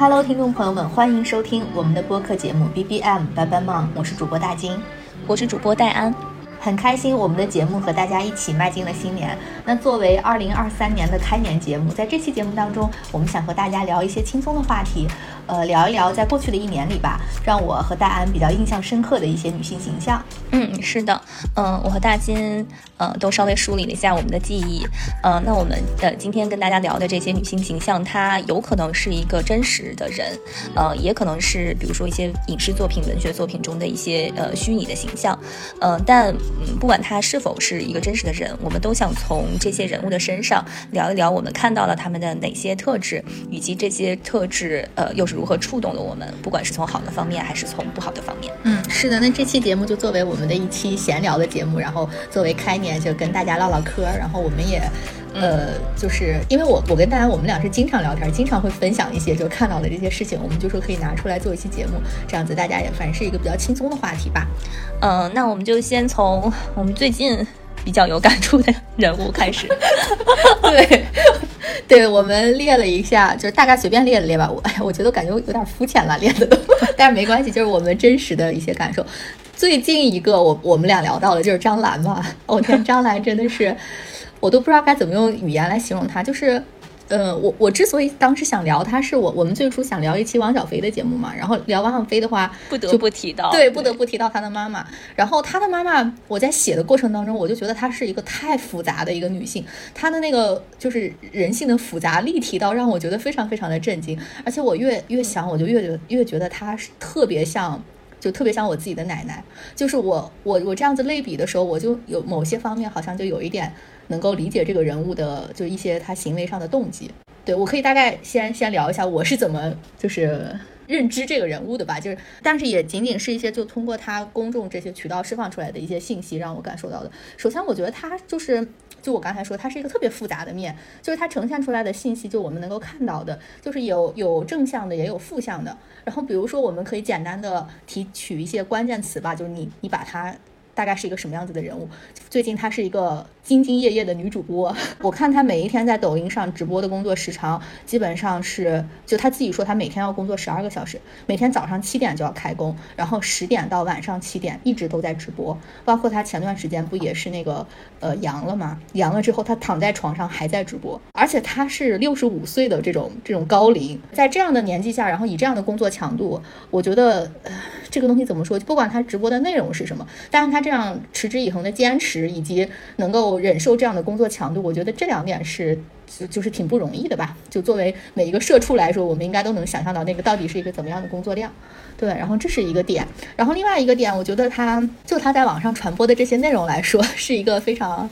Hello，听众朋友们，欢迎收听我们的播客节目 B B M 班班梦，我是主播大金，我是主播戴安。很开心，我们的节目和大家一起迈进了新年。那作为二零二三年的开年节目，在这期节目当中，我们想和大家聊一些轻松的话题，呃，聊一聊在过去的一年里吧，让我和戴安比较印象深刻的一些女性形象。嗯，是的，嗯，我和大金，呃，都稍微梳理了一下我们的记忆。呃，那我们的今天跟大家聊的这些女性形象，她有可能是一个真实的人，呃，也可能是比如说一些影视作品、文学作品中的一些呃虚拟的形象，呃，但。嗯，不管他是否是一个真实的人，我们都想从这些人物的身上聊一聊我们看到了他们的哪些特质，以及这些特质呃又是如何触动了我们，不管是从好的方面还是从不好的方面。嗯，是的，那这期节目就作为我们的一期闲聊的节目，然后作为开年就跟大家唠唠嗑，然后我们也。呃，就是因为我我跟大家我们俩是经常聊天，经常会分享一些就看到的这些事情，我们就说可以拿出来做一期节目，这样子大家也反正是一个比较轻松的话题吧。嗯，那我们就先从我们最近比较有感触的人物开始。对，对我们列了一下，就是大概随便列了列吧。我哎呀，我觉得感觉有点肤浅了，列的都，但是没关系，就是我们真实的一些感受。最近一个我我们俩聊到的就是张兰嘛，哦天，张兰真的是。我都不知道该怎么用语言来形容她，就是，呃，我我之所以当时想聊他，是我我们最初想聊一期王小飞的节目嘛，然后聊王小飞的话，不得不提到，对，不得不提到他的妈妈。然后他的妈妈，我在写的过程当中，我就觉得她是一个太复杂的一个女性，她的那个就是人性的复杂立体到让我觉得非常非常的震惊。而且我越越想，我就越觉越觉得她是特别像。就特别像我自己的奶奶，就是我我我这样子类比的时候，我就有某些方面好像就有一点能够理解这个人物的，就一些他行为上的动机。对我可以大概先先聊一下我是怎么就是认知这个人物的吧，就是但是也仅仅是一些就通过他公众这些渠道释放出来的一些信息让我感受到的。首先，我觉得他就是。就我刚才说，他是一个特别复杂的面，就是他呈现出来的信息，就我们能够看到的，就是有有正向的，也有负向的。然后比如说，我们可以简单的提取一些关键词吧，就是你你把他。大概是一个什么样子的人物？最近他是一个兢兢业业的女主播，我看她每一天在抖音上直播的工作时长，基本上是就她自己说，她每天要工作十二个小时，每天早上七点就要开工，然后十点到晚上七点一直都在直播。包括她前段时间不也是那个呃阳了吗？阳了之后，她躺在床上还在直播，而且她是六十五岁的这种这种高龄，在这样的年纪下，然后以这样的工作强度，我觉得呃这个东西怎么说？不管她直播的内容是什么，但是她。这样持之以恒的坚持，以及能够忍受这样的工作强度，我觉得这两点是就就是挺不容易的吧。就作为每一个社畜来说，我们应该都能想象到那个到底是一个怎么样的工作量。对，然后这是一个点，然后另外一个点，我觉得他就他在网上传播的这些内容来说，是一个非常。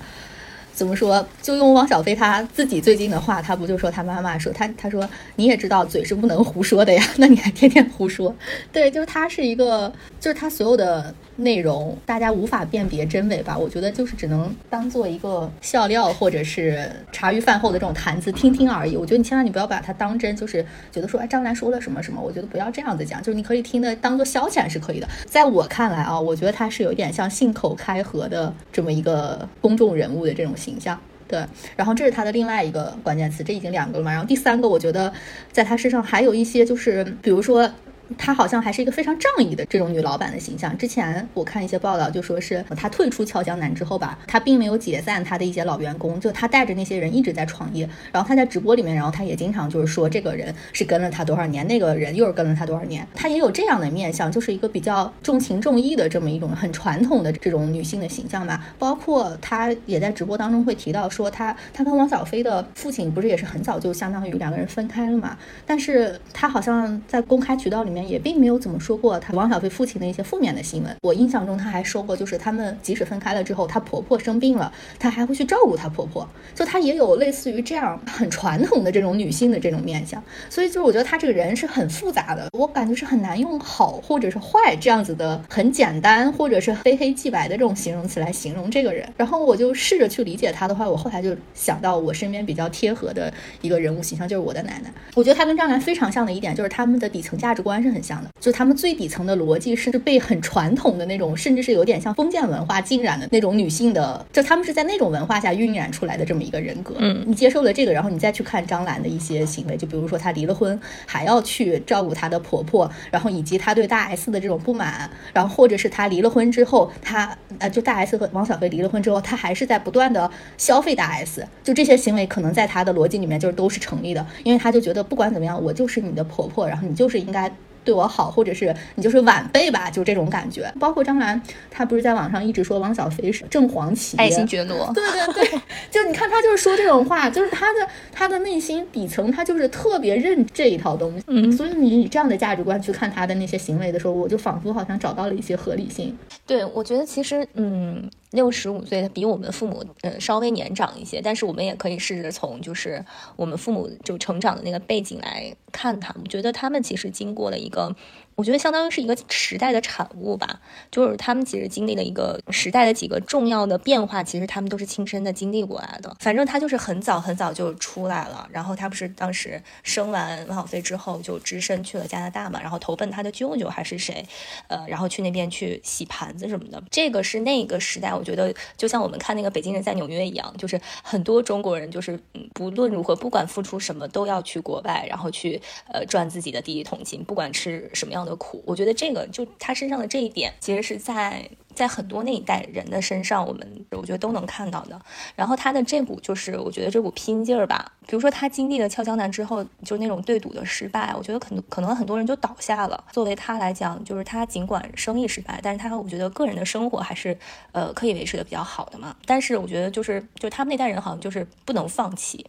怎么说？就用汪小菲他自己最近的话，他不就说他妈妈说他，他说你也知道嘴是不能胡说的呀，那你还天天胡说？对，就是他是一个，就是他所有的内容，大家无法辨别真伪吧？我觉得就是只能当做一个笑料，或者是茶余饭后的这种谈资听听而已。我觉得你千万你不要把它当真，就是觉得说哎张楠说了什么什么，我觉得不要这样子讲，就是你可以听的当做消遣是可以的。在我看来啊，我觉得他是有一点像信口开河的这么一个公众人物的这种。形象对，然后这是他的另外一个关键词，这已经两个了嘛。然后第三个，我觉得在他身上还有一些，就是比如说。她好像还是一个非常仗义的这种女老板的形象。之前我看一些报道，就说是她退出俏江南之后吧，她并没有解散她的一些老员工，就她带着那些人一直在创业。然后她在直播里面，然后她也经常就是说这个人是跟了她多少年，那个人又是跟了她多少年。她也有这样的面相，就是一个比较重情重义的这么一种很传统的这种女性的形象吧。包括她也在直播当中会提到说，她她跟王小飞的父亲不是也是很早就相当于两个人分开了嘛？但是她好像在公开渠道里面。也并没有怎么说过他王小飞父亲的一些负面的新闻。我印象中他还说过，就是他们即使分开了之后，她婆婆生病了，她还会去照顾她婆婆。就她也有类似于这样很传统的这种女性的这种面相。所以就是我觉得她这个人是很复杂的，我感觉是很难用好或者是坏这样子的很简单或者是非黑即白的这种形容词来形容这个人。然后我就试着去理解她的话，我后来就想到我身边比较贴合的一个人物形象，就是我的奶奶。我觉得她跟张兰非常像的一点就是他们的底层价值观。是很像的，就他们最底层的逻辑是被很传统的那种，甚至是有点像封建文化浸染的那种女性的，就他们是在那种文化下晕染出来的这么一个人格。嗯，你接受了这个，然后你再去看张兰的一些行为，就比如说她离了婚还要去照顾她的婆婆，然后以及她对大 S 的这种不满，然后或者是她离了婚之后，她呃就大 S 和王小飞离了婚之后，她还是在不断的消费大 S，就这些行为可能在她的逻辑里面就是都是成立的，因为她就觉得不管怎么样，我就是你的婆婆，然后你就是应该。对我好，或者是你就是晚辈吧，就这种感觉。包括张兰，她不是在网上一直说王小飞是正黄旗，爱新觉罗。对对对，就你看她就是说这种话，就是她的她的内心底层，她就是特别认这一套东西。嗯，所以你以这样的价值观去看她的那些行为的时候，我就仿佛好像找到了一些合理性。对，我觉得其实，嗯。六十五岁，他比我们父母呃稍微年长一些，但是我们也可以试着从就是我们父母就成长的那个背景来看他们，觉得他们其实经过了一个。我觉得相当于是一个时代的产物吧，就是他们其实经历了一个时代的几个重要的变化，其实他们都是亲身的经历过来的。反正他就是很早很早就出来了，然后他不是当时生完王小飞之后就只身去了加拿大嘛，然后投奔他的舅舅还是谁，呃，然后去那边去洗盘子什么的。这个是那个时代，我觉得就像我们看那个《北京人在纽约》一样，就是很多中国人就是不论如何，不管付出什么，都要去国外，然后去呃赚自己的第一桶金，不管吃什么样的。的苦，我觉得这个就他身上的这一点，其实是在在很多那一代人的身上，我们我觉得都能看到的。然后他的这股就是，我觉得这股拼劲儿吧，比如说他经历了俏江南之后，就那种对赌的失败，我觉得可能可能很多人就倒下了。作为他来讲，就是他尽管生意失败，但是他我觉得个人的生活还是呃可以维持的比较好的嘛。但是我觉得就是就他们那代人好像就是不能放弃。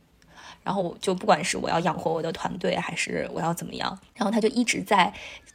然后就不管是我要养活我的团队，还是我要怎么样，然后他就一直在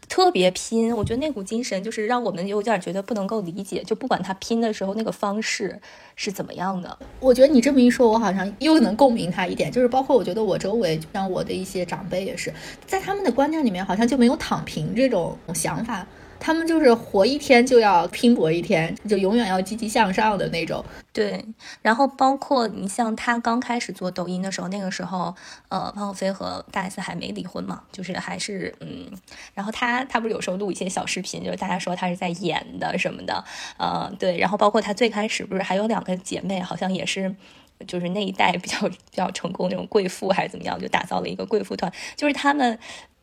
特别拼。我觉得那股精神就是让我们有点觉得不能够理解。就不管他拼的时候那个方式是怎么样的，我觉得你这么一说，我好像又能共鸣他一点。就是包括我觉得我周围，像我的一些长辈也是，在他们的观念里面，好像就没有躺平这种想法。他们就是活一天就要拼搏一天，就永远要积极向上的那种。对，然后包括你像他刚开始做抖音的时候，那个时候，呃，王小菲和大 S 还没离婚嘛，就是还是嗯，然后他他不是有时候录一些小视频，就是大家说他是在演的什么的，呃，对，然后包括他最开始不是还有两个姐妹，好像也是，就是那一代比较比较成功那种贵妇还是怎么样，就打造了一个贵妇团，就是他们。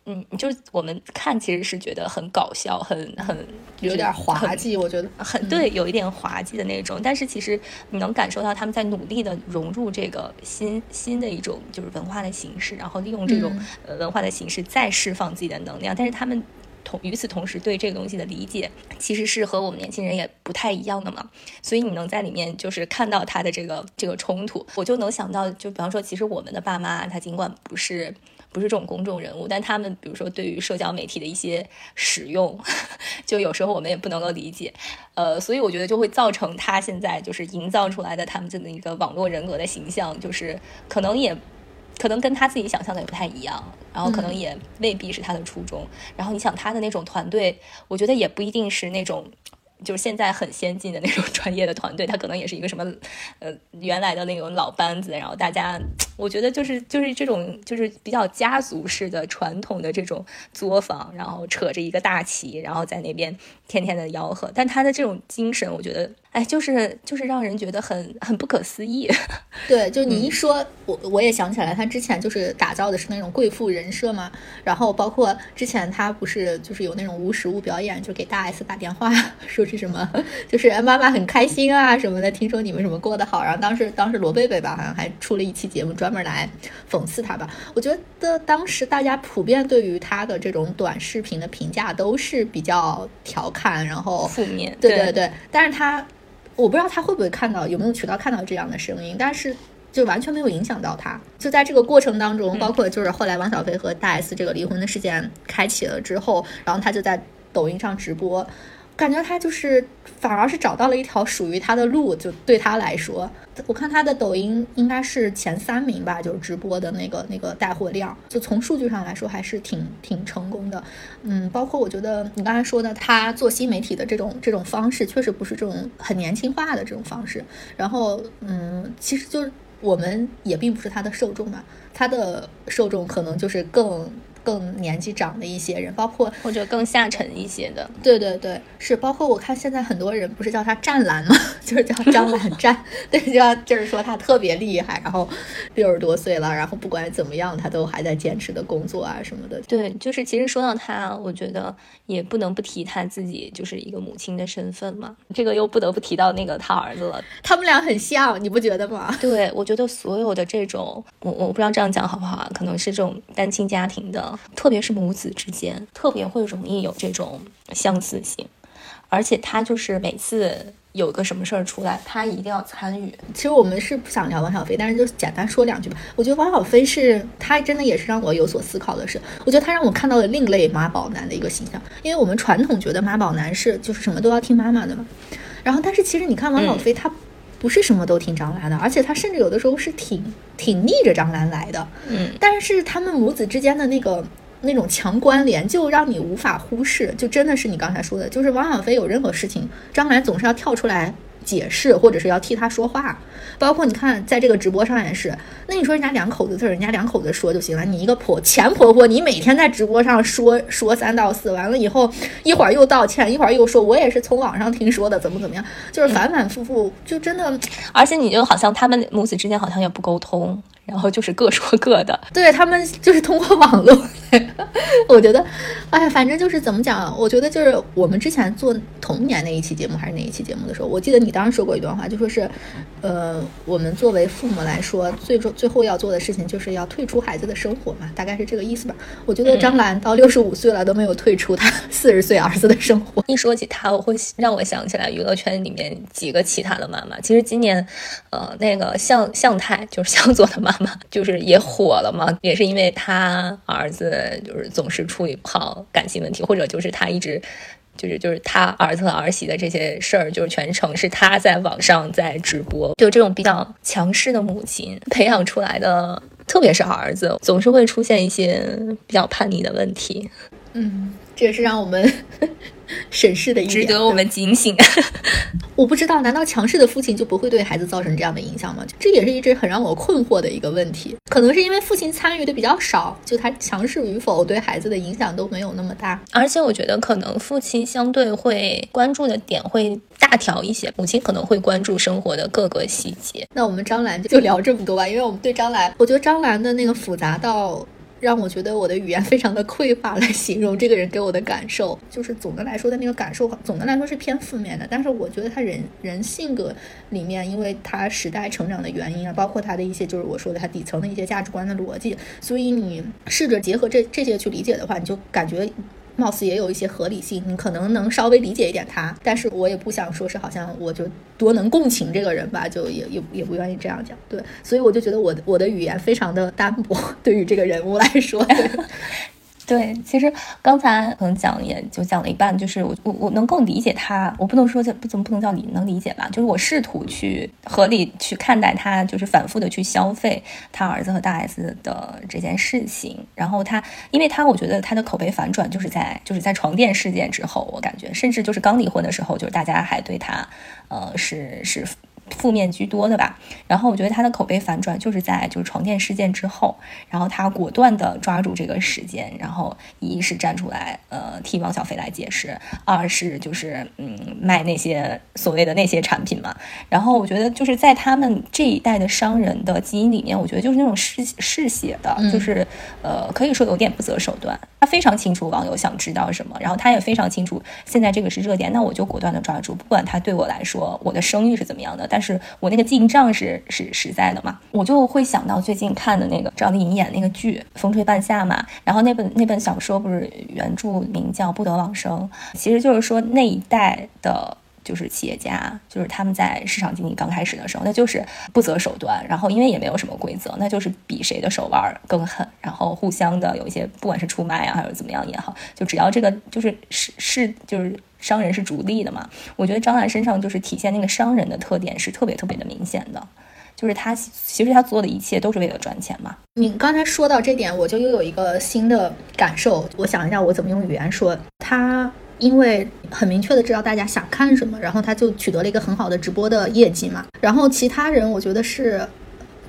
嗯，就是我们看其实是觉得很搞笑，很很有点滑稽，我觉得很对，有一点滑稽的那种。但是其实你能感受到他们在努力的融入这个新新的一种就是文化的形式，然后利用这种呃文化的形式再释放自己的能量。但是他们同与此同时对这个东西的理解其实是和我们年轻人也不太一样的嘛。所以你能在里面就是看到他的这个这个冲突，我就能想到，就比方说，其实我们的爸妈他尽管不是。不是这种公众人物，但他们比如说对于社交媒体的一些使用，就有时候我们也不能够理解，呃，所以我觉得就会造成他现在就是营造出来的他们这么一个网络人格的形象，就是可能也可能跟他自己想象的也不太一样，然后可能也未必是他的初衷。然后你想他的那种团队，我觉得也不一定是那种。就是现在很先进的那种 专业的团队，他可能也是一个什么，呃，原来的那种老班子，然后大家，我觉得就是就是这种就是比较家族式的传统的这种作坊，然后扯着一个大旗，然后在那边天天的吆喝，但他的这种精神，我觉得。哎，就是就是让人觉得很很不可思议。对，就你一说，我我也想起来，他之前就是打造的是那种贵妇人设嘛。然后包括之前他不是就是有那种无实物表演，就给大 S 打电话说是什么，就是妈妈很开心啊什么的，听说你们什么过得好。然后当时当时罗贝贝吧，好像还出了一期节目专门来讽刺他吧。我觉得当时大家普遍对于他的这种短视频的评价都是比较调侃，然后负面。对对对，但是他。我不知道他会不会看到有没有渠道看到这样的声音，但是就完全没有影响到他。就在这个过程当中，包括就是后来王小飞和大 S 这个离婚的事件开启了之后，然后他就在抖音上直播。感觉他就是反而是找到了一条属于他的路，就对他来说，我看他的抖音应该是前三名吧，就是直播的那个那个带货量，就从数据上来说还是挺挺成功的。嗯，包括我觉得你刚才说的，他做新媒体的这种这种方式，确实不是这种很年轻化的这种方式。然后，嗯，其实就是我们也并不是他的受众嘛，他的受众可能就是更。更年纪长的一些人，包括或者更下沉一些的。对对对，是包括我看现在很多人不是叫他湛蓝吗？就是叫张兰湛，对，就要就是说他特别厉害，然后六十多岁了，然后不管怎么样，他都还在坚持的工作啊什么的。对，就是其实说到他，我觉得也不能不提他自己就是一个母亲的身份嘛。这个又不得不提到那个他儿子了，他们俩很像，你不觉得吗？对，我觉得所有的这种，我我不知道这样讲好不好啊？可能是这种单亲家庭的，特别是母子之间，特别会容易有这种相似性，而且他就是每次有个什么事儿出来，他一定要参与。其实我们是不想聊王小飞，但是就简单说两句吧。我觉得王小飞是他真的也是让我有所思考的是，我觉得他让我看到了另类妈宝男的一个形象，因为我们传统觉得妈宝男是就是什么都要听妈妈的嘛，然后但是其实你看王小飞他。不是什么都听张兰的，而且他甚至有的时候是挺挺逆着张兰来的。嗯，但是他们母子之间的那个那种强关联，就让你无法忽视。就真的是你刚才说的，就是王小飞有任何事情，张兰总是要跳出来。解释，或者是要替他说话，包括你看，在这个直播上也是。那你说人家两口子字，人家两口子说就行了。你一个婆前婆婆，你每天在直播上说说三道四，完了以后一会儿又道歉，一会儿又说，我也是从网上听说的，怎么怎么样，就是反反复复，就真的。而且你就好像他们母子之间好像也不沟通。然后就是各说各的，对他们就是通过网络。我觉得，哎，反正就是怎么讲？我觉得就是我们之前做童年那一期节目还是哪一期节目的时候，我记得你当时说过一段话，就说是，呃，我们作为父母来说，最终最后要做的事情就是要退出孩子的生活嘛，大概是这个意思吧。我觉得张兰到六十五岁了都没有退出她 四十岁儿子的生活。一说起她，我会让我想起来娱乐圈里面几个其他的妈妈。其实今年，呃，那个向向太就是向佐的妈。就是也火了嘛，也是因为他儿子就是总是处理不好感情问题，或者就是他一直就是就是他儿子和儿媳的这些事儿，就是全程是他在网上在直播，就这种比较强势的母亲培养出来的，特别是儿子，总是会出现一些比较叛逆的问题。嗯，这也是让我们。审视的一值得我们警醒。我不知道，难道强势的父亲就不会对孩子造成这样的影响吗？这也是一直很让我困惑的一个问题。可能是因为父亲参与的比较少，就他强势与否对孩子的影响都没有那么大。而且我觉得，可能父亲相对会关注的点会大条一些，母亲可能会关注生活的各个细节。那我们张兰就聊这么多吧，因为我们对张兰，我觉得张兰的那个复杂到。让我觉得我的语言非常的匮乏来形容这个人给我的感受，就是总的来说的那个感受，总的来说是偏负面的。但是我觉得他人人性格里面，因为他时代成长的原因啊，包括他的一些就是我说的他底层的一些价值观的逻辑，所以你试着结合这这些去理解的话，你就感觉。貌似也有一些合理性，你可能能稍微理解一点他，但是我也不想说是好像我就多能共情这个人吧，就也也也不愿意这样讲，对，所以我就觉得我的我的语言非常的单薄，对于这个人物来说。对，其实刚才可能讲也就讲了一半，就是我我我能够理解他，我不能说叫不怎么不能叫理能理解吧，就是我试图去合理去看待他，就是反复的去消费他儿子和大 S 的这件事情，然后他，因为他我觉得他的口碑反转就是在就是在床垫事件之后，我感觉甚至就是刚离婚的时候，就是大家还对他，呃是是。负面居多的吧，然后我觉得他的口碑反转就是在就是床垫事件之后，然后他果断的抓住这个时间，然后一是站出来，呃，替王小飞来解释，二是就是嗯卖那些所谓的那些产品嘛，然后我觉得就是在他们这一代的商人的基因里面，我觉得就是那种嗜嗜血的，就是呃可以说有点不择手段，他非常清楚网友想知道什么，然后他也非常清楚现在这个是热点，那我就果断的抓住，不管他对我来说我的声誉是怎么样的，但是我那个进账是是实在的嘛，我就会想到最近看的那个赵丽颖演那个剧《风吹半夏》嘛，然后那本那本小说不是原著名叫《不得往生》，其实就是说那一代的，就是企业家，就是他们在市场经济刚开始的时候，那就是不择手段，然后因为也没有什么规则，那就是比谁的手腕更狠，然后互相的有一些不管是出卖啊，还是怎么样也好，就只要这个就是是是就是。商人是逐利的嘛？我觉得张兰身上就是体现那个商人的特点是特别特别的明显的，就是他其实他做的一切都是为了赚钱嘛。你刚才说到这点，我就又有一个新的感受。我想一下，我怎么用语言说？他因为很明确的知道大家想看什么，然后他就取得了一个很好的直播的业绩嘛。然后其他人，我觉得是。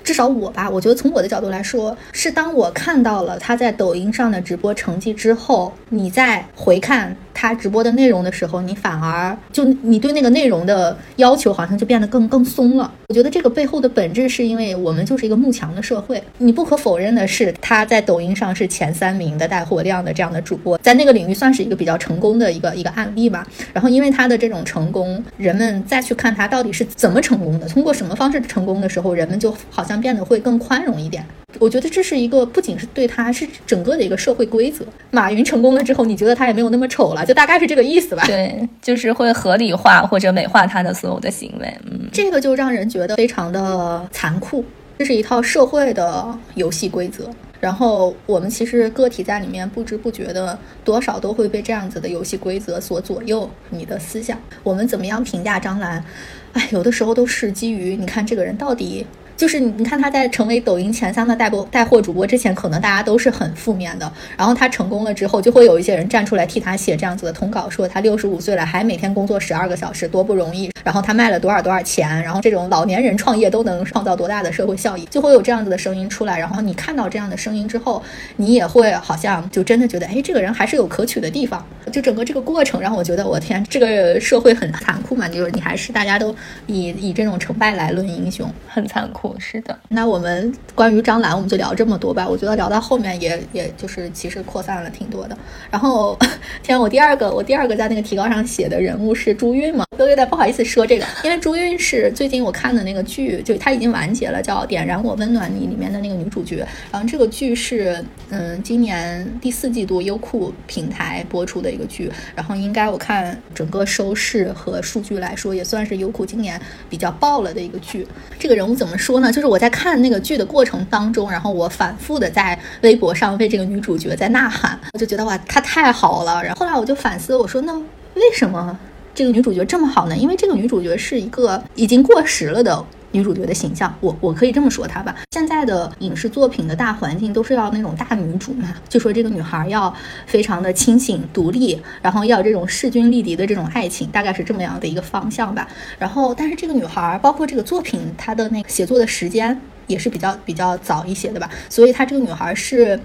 至少我吧，我觉得从我的角度来说，是当我看到了他在抖音上的直播成绩之后，你再回看他直播的内容的时候，你反而就你对那个内容的要求好像就变得更更松了。我觉得这个背后的本质是因为我们就是一个慕强的社会。你不可否认的是，他在抖音上是前三名的带货量的这样的主播，在那个领域算是一个比较成功的一个一个案例吧。然后因为他的这种成功，人们再去看他到底是怎么成功的，通过什么方式成功的时候，人们就好像。变得会更宽容一点，我觉得这是一个不仅是对他，是整个的一个社会规则。马云成功了之后，你觉得他也没有那么丑了，就大概是这个意思吧？对，就是会合理化或者美化他的所有的行为。嗯，这个就让人觉得非常的残酷。这是一套社会的游戏规则，然后我们其实个体在里面不知不觉的多少都会被这样子的游戏规则所左右你的思想。我们怎么样评价张兰？哎，有的时候都是基于你看这个人到底。就是你，你看他在成为抖音前三的带播带货主播之前，可能大家都是很负面的。然后他成功了之后，就会有一些人站出来替他写这样子的通稿，说他六十五岁了还每天工作十二个小时，多不容易。然后他卖了多少多少钱，然后这种老年人创业都能创造多大的社会效益，就会有这样子的声音出来。然后你看到这样的声音之后，你也会好像就真的觉得，哎，这个人还是有可取的地方。就整个这个过程让我觉得，我天，这个社会很残酷嘛，就是你还是大家都以以这种成败来论英雄，很残酷。是的，那我们关于张兰，我们就聊这么多吧。我觉得聊到后面也也就是其实扩散了挺多的。然后，天，我第二个我第二个在那个提纲上写的人物是朱韵嘛，都有点不好意思说这个，因为朱韵是最近我看的那个剧，就它已经完结了，叫《点燃我温暖你》里面的那个女主角。然后这个剧是嗯今年第四季度优酷平台播出的一个剧，然后应该我看整个收视和数据来说，也算是优酷今年比较爆了的一个剧。这个人物怎么说？说呢，就是我在看那个剧的过程当中，然后我反复的在微博上为这个女主角在呐喊，我就觉得哇，她太好了。然后后来我就反思，我说那为什么这个女主角这么好呢？因为这个女主角是一个已经过时了的。女主角的形象，我我可以这么说她吧。现在的影视作品的大环境都是要那种大女主嘛，就说这个女孩要非常的清醒独立，然后要这种势均力敌的这种爱情，大概是这么样的一个方向吧。然后，但是这个女孩，包括这个作品，她的那个写作的时间也是比较比较早一些的吧，所以她这个女孩是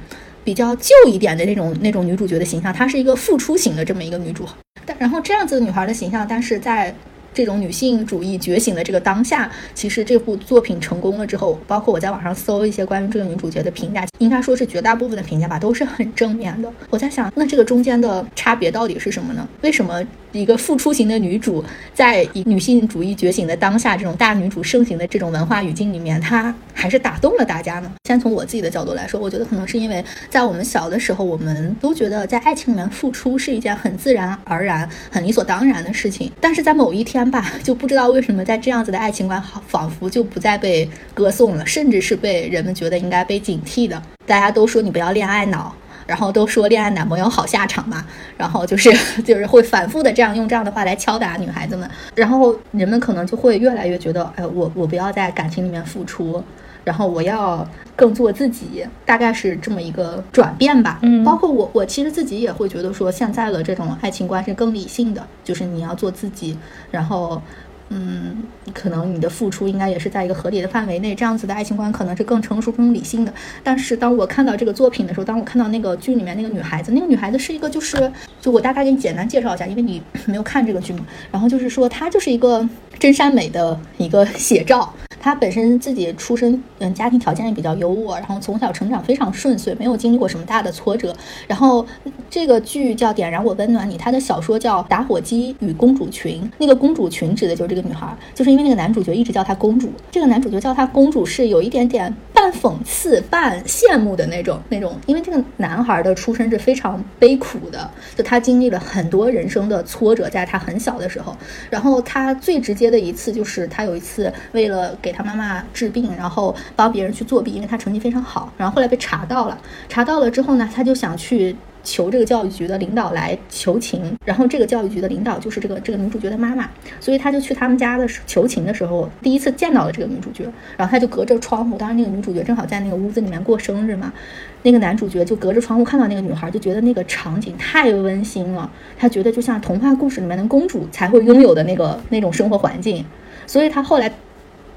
比较旧一点的那种那种女主角的形象，她是一个付出型的这么一个女主。但然后这样子的女孩的形象，但是在这种女性主义觉醒的这个当下，其实这部作品成功了之后，包括我在网上搜一些关于这个女主角的评价，应该说是绝大部分的评价吧，都是很正面的。我在想，那这个中间的差别到底是什么呢？为什么？一个付出型的女主，在以女性主义觉醒的当下，这种大女主盛行的这种文化语境里面，她还是打动了大家呢。先从我自己的角度来说，我觉得可能是因为在我们小的时候，我们都觉得在爱情里面付出是一件很自然而然、很理所当然的事情。但是在某一天吧，就不知道为什么，在这样子的爱情观好仿佛就不再被歌颂了，甚至是被人们觉得应该被警惕的。大家都说你不要恋爱脑。然后都说恋爱男朋友好下场嘛，然后就是 就是会反复的这样用这样的话来敲打女孩子们，然后人们可能就会越来越觉得，哎，我我不要在感情里面付出，然后我要更做自己，大概是这么一个转变吧。嗯，包括我我其实自己也会觉得说，现在的这种爱情观是更理性的，就是你要做自己，然后。嗯，可能你的付出应该也是在一个合理的范围内，这样子的爱情观可能是更成熟、更理性的。但是当我看到这个作品的时候，当我看到那个剧里面那个女孩子，那个女孩子是一个，就是就我大概给你简单介绍一下，因为你 没有看这个剧嘛。然后就是说，她就是一个真善美的一个写照。她本身自己出身，嗯，家庭条件也比较优渥，然后从小成长非常顺遂，没有经历过什么大的挫折。然后这个剧叫《点燃我温暖你》，她的小说叫《打火机与公主裙》，那个公主裙指的就是这个女孩，就是因为那个男主角一直叫她公主，这个男主角叫她公主是有一点点半讽刺、半羡慕的那种那种，因为这个男孩的出身是非常悲苦的，就他经历了很多人生的挫折，在他很小的时候，然后他最直接的一次就是他有一次为了给他妈妈治病，然后帮别人去作弊，因为他成绩非常好，然后后来被查到了。查到了之后呢，他就想去求这个教育局的领导来求情，然后这个教育局的领导就是这个这个女主角的妈妈，所以他就去他们家的求情的时候，第一次见到了这个女主角，然后他就隔着窗户，当时那个女主角正好在那个屋子里面过生日嘛，那个男主角就隔着窗户看到那个女孩，就觉得那个场景太温馨了，他觉得就像童话故事里面的公主才会拥有的那个那种生活环境，所以他后来。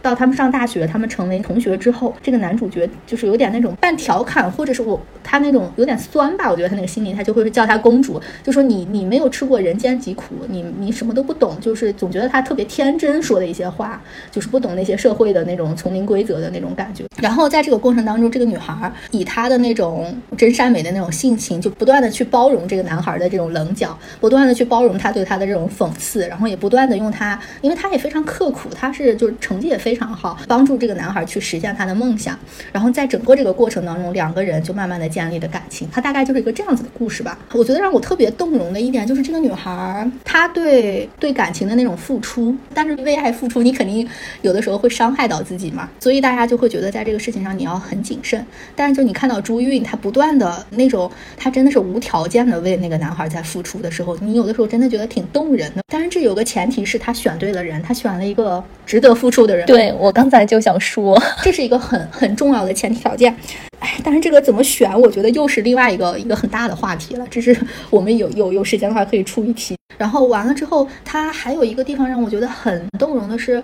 到他们上大学，他们成为同学之后，这个男主角就是有点那种半调侃，或者是我他那种有点酸吧，我觉得他那个心里，他就会叫她公主，就说你你没有吃过人间疾苦，你你什么都不懂，就是总觉得他特别天真说的一些话，就是不懂那些社会的那种丛林规则的那种感觉。然后在这个过程当中，这个女孩以她的那种真善美的那种性情，就不断的去包容这个男孩的这种棱角，不断的去包容他对他的这种讽刺，然后也不断的用他，因为他也非常刻苦，他是就是成绩也非非常好，帮助这个男孩去实现他的梦想。然后在整个这个过程当中，两个人就慢慢的建立了感情。他大概就是一个这样子的故事吧。我觉得让我特别动容的一点就是这个女孩，她对对感情的那种付出，但是为爱付出，你肯定有的时候会伤害到自己嘛，所以大家就会觉得在这个事情上你要很谨慎。但是就你看到朱韵，她不断的那种，她真的是无条件的为那个男孩在付出的时候，你有的时候真的觉得挺动人的。但是这有个前提是她选对了人，她选了一个值得付出的人。对 我刚才就想说，这是一个很很重要的前提条件。哎，但是这个怎么选，我觉得又是另外一个一个很大的话题了。这是我们有有有时间的话可以出一题。然后完了之后，它还有一个地方让我觉得很动容的是。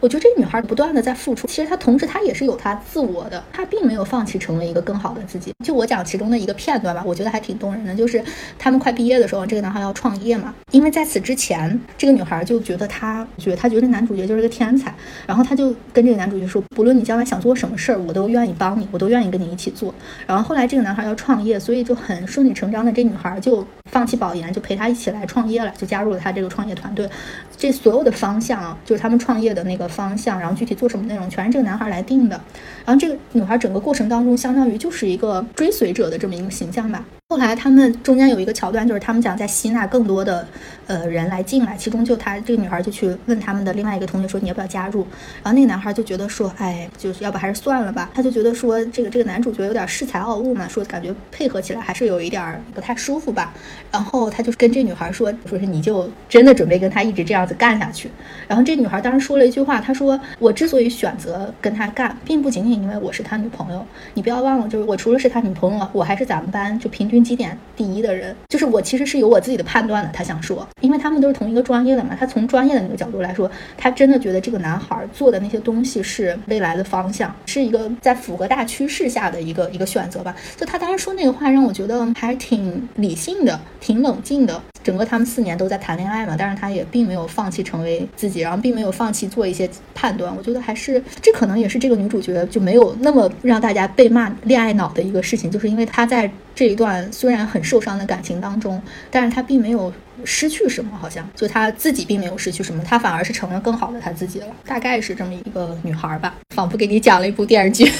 我觉得这个女孩不断的在付出，其实她同时她也是有她自我的，她并没有放弃成为一个更好的自己。就我讲其中的一个片段吧，我觉得还挺动人的，就是他们快毕业的时候，这个男孩要创业嘛，因为在此之前，这个女孩就觉得他觉得他觉得男主角就是个天才，然后他就跟这个男主角说，不论你将来想做什么事儿，我都愿意帮你，我都愿意跟你一起做。然后后来这个男孩要创业，所以就很顺理成章的，这女孩就放弃保研，就陪他一起来创业了，就加入了他这个创业团队。这所有的方向啊，就是他们创业的那个方向，然后具体做什么内容，全是这个男孩来定的。然后这个女孩整个过程当中，相当于就是一个追随者的这么一个形象吧。后来他们中间有一个桥段，就是他们讲在吸纳更多的呃人来进来，其中就她这个女孩就去问他们的另外一个同学说你要不要加入？然后那个男孩就觉得说，哎，就是要不还是算了吧。他就觉得说这个这个男主角有点恃才傲物嘛，说感觉配合起来还是有一点不太舒服吧。然后他就跟这女孩说，说是你就真的准备跟他一直这样子干下去？然后这女孩当时说了一句话，她说我之所以选择跟他干，并不仅仅因为我是他女朋友，你不要忘了，就是我除了是他女朋友，我还是咱们班就平均。绩点第一的人，就是我，其实是有我自己的判断的。他想说，因为他们都是同一个专业的嘛，他从专业的那个角度来说，他真的觉得这个男孩做的那些东西是未来的方向，是一个在符合大趋势下的一个一个选择吧。就他当时说那个话，让我觉得还挺理性的，挺冷静的。整个他们四年都在谈恋爱嘛，但是他也并没有放弃成为自己，然后并没有放弃做一些判断。我觉得还是这可能也是这个女主角就没有那么让大家被骂恋爱脑的一个事情，就是因为她在这一段虽然很受伤的感情当中，但是她并没有失去什么，好像就她自己并没有失去什么，她反而是成了更好的她自己了。大概是这么一个女孩吧，仿佛给你讲了一部电视剧。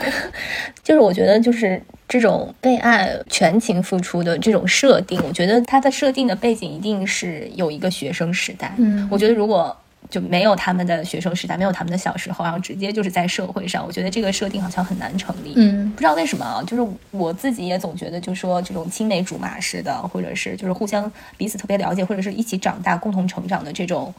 就是我觉得就是。这种被爱全情付出的这种设定，我觉得它的设定的背景一定是有一个学生时代。嗯，我觉得如果就没有他们的学生时代，没有他们的小时候，然后直接就是在社会上，我觉得这个设定好像很难成立。嗯，不知道为什么啊，就是我自己也总觉得，就说这种青梅竹马式的，或者是就是互相彼此特别了解，或者是一起长大、共同成长的这种，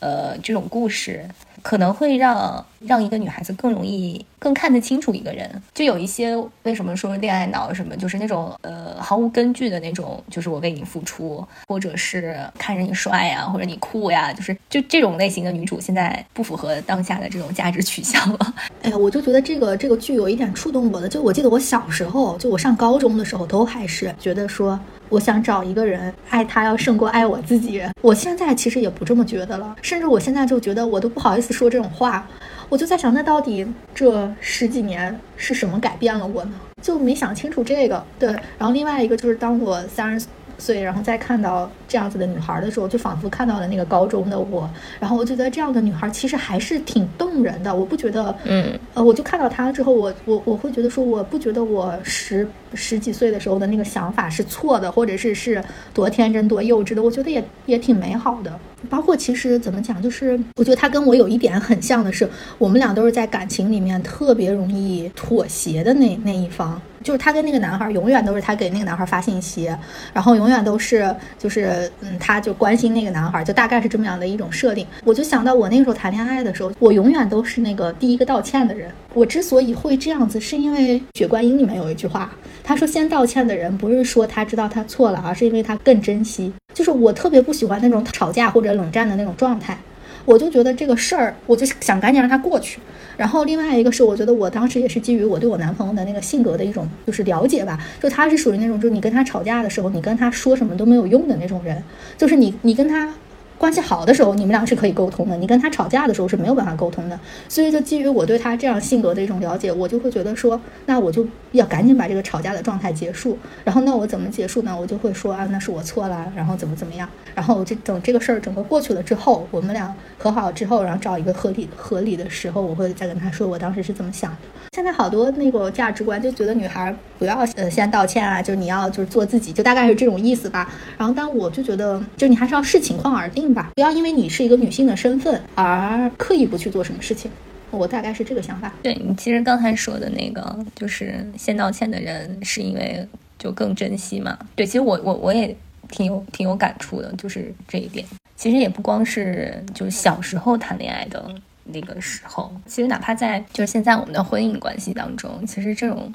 呃，这种故事。可能会让让一个女孩子更容易更看得清楚一个人，就有一些为什么说恋爱脑什么，就是那种呃毫无根据的那种，就是我为你付出，或者是看着你帅呀，或者你酷呀，就是就这种类型的女主，现在不符合当下的这种价值取向了。哎呀，我就觉得这个这个剧有一点触动我的，就我记得我小时候，就我上高中的时候，都还是觉得说。我想找一个人，爱他要胜过爱我自己。我现在其实也不这么觉得了，甚至我现在就觉得我都不好意思说这种话。我就在想，那到底这十几年是什么改变了我呢？就没想清楚这个。对，然后另外一个就是，当我三十。岁，然后再看到这样子的女孩的时候，就仿佛看到了那个高中的我。然后我觉得这样的女孩其实还是挺动人的。我不觉得，嗯，呃，我就看到她之后，我我我会觉得说，我不觉得我十十几岁的时候的那个想法是错的，或者是是多天真多幼稚的。我觉得也也挺美好的。包括其实怎么讲，就是我觉得他跟我有一点很像的是，我们俩都是在感情里面特别容易妥协的那那一方。就是他跟那个男孩永远都是他给那个男孩发信息，然后永远都是就是嗯，他就关心那个男孩，就大概是这么样的一种设定。我就想到我那个时候谈恋爱的时候，我永远都是那个第一个道歉的人。我之所以会这样子，是因为《血观音》里面有一句话，他说先道歉的人不是说他知道他错了，而是因为他更珍惜。就是我特别不喜欢那种吵架或者冷战的那种状态。我就觉得这个事儿，我就想赶紧让它过去。然后另外一个是，我觉得我当时也是基于我对我男朋友的那个性格的一种就是了解吧，就他是属于那种，就是你跟他吵架的时候，你跟他说什么都没有用的那种人，就是你你跟他。关系好的时候，你们俩是可以沟通的。你跟他吵架的时候是没有办法沟通的。所以，就基于我对他这样性格的一种了解，我就会觉得说，那我就要赶紧把这个吵架的状态结束。然后，那我怎么结束呢？我就会说啊，那是我错了，然后怎么怎么样。然后，这等这个事儿整个过去了之后，我们俩和好之后，然后找一个合理合理的时候，我会再跟他说我当时是怎么想的。现在好多那个价值观就觉得女孩不要呃先道歉啊，就是你要就是做自己，就大概是这种意思吧。然后，但我就觉得，就你还是要视情况而定吧，不要因为你是一个女性的身份而刻意不去做什么事情。我大概是这个想法。对你其实刚才说的那个，就是先道歉的人是因为就更珍惜嘛。对，其实我我我也挺有挺有感触的，就是这一点。其实也不光是就是小时候谈恋爱的。那个时候，其实哪怕在就是现在我们的婚姻关系当中，其实这种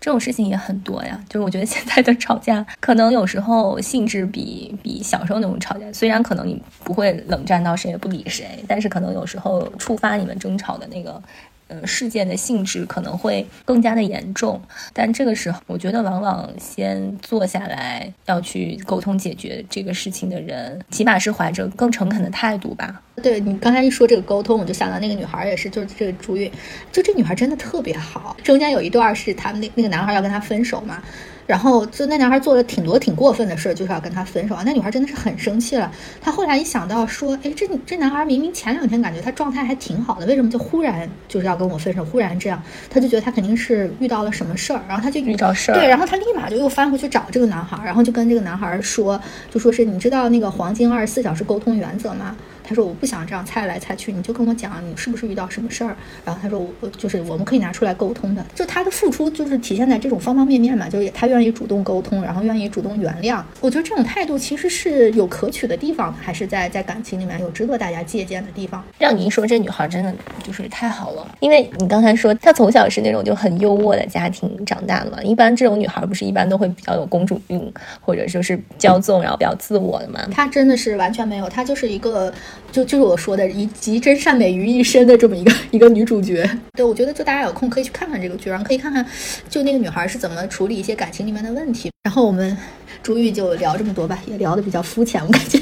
这种事情也很多呀。就是我觉得现在的吵架，可能有时候性质比比小时候那种吵架，虽然可能你不会冷战到谁也不理谁，但是可能有时候触发你们争吵的那个。呃，事件的性质可能会更加的严重，但这个时候，我觉得往往先坐下来要去沟通解决这个事情的人，起码是怀着更诚恳的态度吧。对你刚才一说这个沟通，我就想到那个女孩也是，就是这个朱韵，就这女孩真的特别好。中间有一段是他们那那个男孩要跟她分手嘛。然后就那男孩做了挺多挺过分的事，就是要跟他分手啊！那女孩真的是很生气了。她后来一想到说，哎，这这男孩明明前两天感觉他状态还挺好的，为什么就忽然就是要跟我分手？忽然这样，她就觉得他肯定是遇到了什么事儿，然后她就遇到事儿。对，然后她立马就又翻回去找这个男孩，然后就跟这个男孩说，就说是你知道那个黄金二十四小时沟通原则吗？他说我不想这样猜来猜去，你就跟我讲你是不是遇到什么事儿。然后他说我就是我们可以拿出来沟通的。就他的付出就是体现在这种方方面面嘛，就是他愿意主动沟通，然后愿意主动原谅。我觉得这种态度其实是有可取的地方，还是在在感情里面有值得大家借鉴的地方。让你一说，这女孩真的就是太好了。因为你刚才说她从小是那种就很优渥的家庭长大的嘛，一般这种女孩不是一般都会比较有公主病，或者说是骄纵，然后比较自我的嘛。她真的是完全没有，她就是一个。就就是我说的，以集真善美于一身的这么一个一个女主角。对我觉得，就大家有空可以去看看这个剧，然后可以看看，就那个女孩是怎么处理一些感情里面的问题。然后我们朱玉就聊这么多吧，也聊的比较肤浅，我感觉。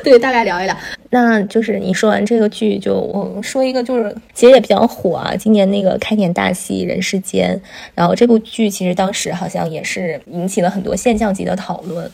对，大概聊一聊。那就是你说完这个剧，就我说一个，就是其实也比较火啊，今年那个开年大戏《人世间》，然后这部剧其实当时好像也是引起了很多现象级的讨论，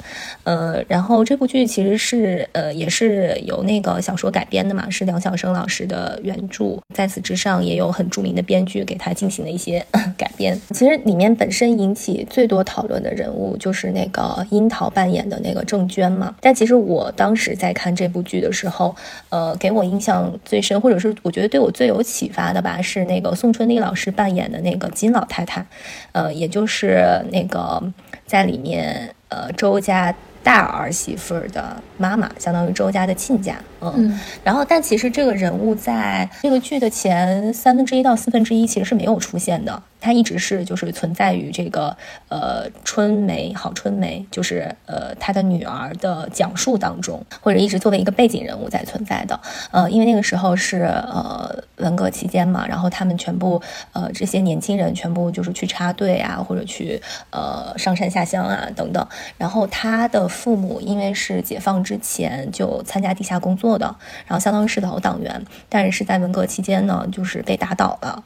呃，然后这部剧其实是呃也是由那个小说改编的嘛，是梁晓声老师的原著，在此之上也有很著名的编剧给他进行了一些 改编。其实里面本身引起最多讨论的人物就是那个樱桃扮演的那个郑娟嘛，但其实我当时在看这部剧的时候。呃，给我印象最深，或者是我觉得对我最有启发的吧，是那个宋春丽老师扮演的那个金老太太，呃，也就是那个在里面呃周家大儿媳妇的妈妈，相当于周家的亲家，嗯，然后但其实这个人物在这个剧的前三分之一到四分之一其实是没有出现的。他一直是就是存在于这个呃春梅郝春梅，就是呃她的女儿的讲述当中，或者一直作为一个背景人物在存在的。呃，因为那个时候是呃文革期间嘛，然后他们全部呃这些年轻人全部就是去插队啊，或者去呃上山下乡啊等等。然后他的父母因为是解放之前就参加地下工作的，然后相当于是老党员，但是在文革期间呢，就是被打倒了。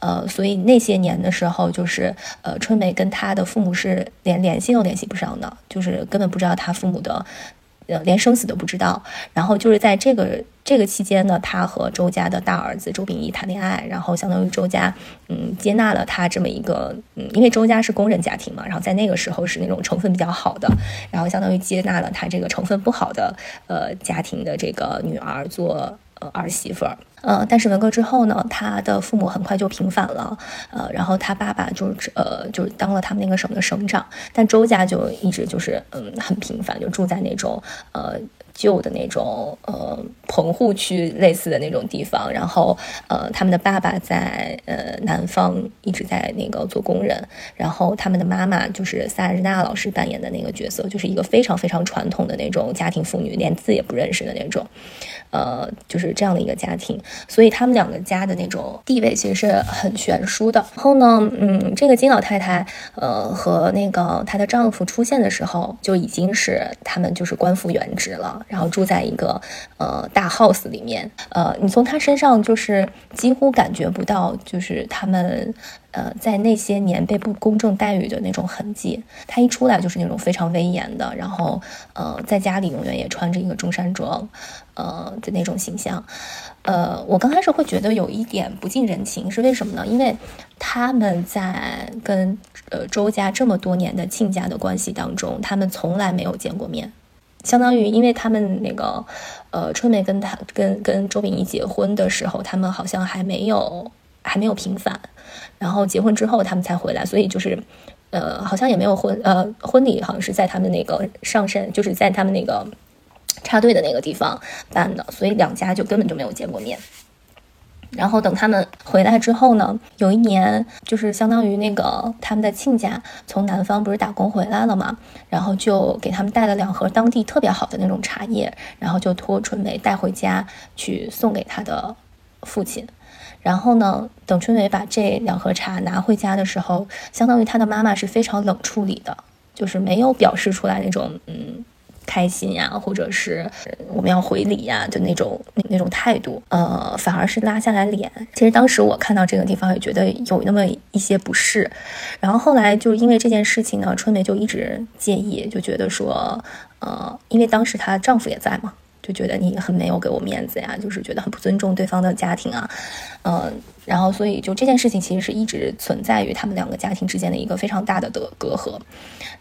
呃，所以那些年。的时候，就是呃，春梅跟她的父母是连联系都联系不上的，就是根本不知道她父母的，呃，连生死都不知道。然后就是在这个这个期间呢，他和周家的大儿子周秉义谈恋爱，然后相当于周家嗯接纳了他这么一个嗯，因为周家是工人家庭嘛，然后在那个时候是那种成分比较好的，然后相当于接纳了他这个成分不好的呃家庭的这个女儿做呃儿媳妇儿。呃，但是文革之后呢，他的父母很快就平反了，呃，然后他爸爸就是呃就是当了他们那个省的省长，但周家就一直就是嗯很平凡，就住在那种呃。旧的那种呃棚户区类似的那种地方，然后呃他们的爸爸在呃南方一直在那个做工人，然后他们的妈妈就是萨日娜老师扮演的那个角色，就是一个非常非常传统的那种家庭妇女，连字也不认识的那种。呃，就是这样的一个家庭，所以他们两个家的那种地位其实是很悬殊的。然后呢，嗯，这个金老太太，呃，和那个她的丈夫出现的时候，就已经是他们就是官复原职了，然后住在一个呃大 house 里面。呃，你从他身上就是几乎感觉不到，就是他们。呃，在那些年被不公正待遇的那种痕迹，他一出来就是那种非常威严的，然后呃，在家里永远也穿着一个中山装，呃的那种形象。呃，我刚开始会觉得有一点不近人情，是为什么呢？因为他们在跟呃周家这么多年的亲家的关系当中，他们从来没有见过面，相当于因为他们那个呃春梅跟他跟跟周秉义结婚的时候，他们好像还没有还没有平反。然后结婚之后，他们才回来，所以就是，呃，好像也没有婚，呃，婚礼好像是在他们那个上山，就是在他们那个插队的那个地方办的，所以两家就根本就没有见过面。然后等他们回来之后呢，有一年就是相当于那个他们的亲家从南方不是打工回来了嘛，然后就给他们带了两盒当地特别好的那种茶叶，然后就托春梅带回家去送给他的父亲。然后呢，等春梅把这两盒茶拿回家的时候，相当于她的妈妈是非常冷处理的，就是没有表示出来那种嗯开心呀，或者是我们要回礼呀就那种那那种态度，呃，反而是拉下来脸。其实当时我看到这个地方也觉得有那么一些不适，然后后来就是因为这件事情呢，春梅就一直介意，就觉得说，呃，因为当时她丈夫也在嘛。就觉得你很没有给我面子呀，就是觉得很不尊重对方的家庭啊，嗯，然后所以就这件事情其实是一直存在于他们两个家庭之间的一个非常大的的隔阂，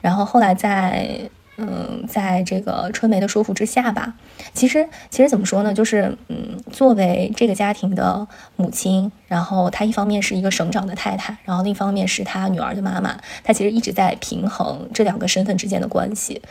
然后后来在嗯，在这个春梅的说服之下吧，其实其实怎么说呢，就是嗯，作为这个家庭的母亲，然后她一方面是一个省长的太太，然后另一方面是她女儿的妈妈，她其实一直在平衡这两个身份之间的关系，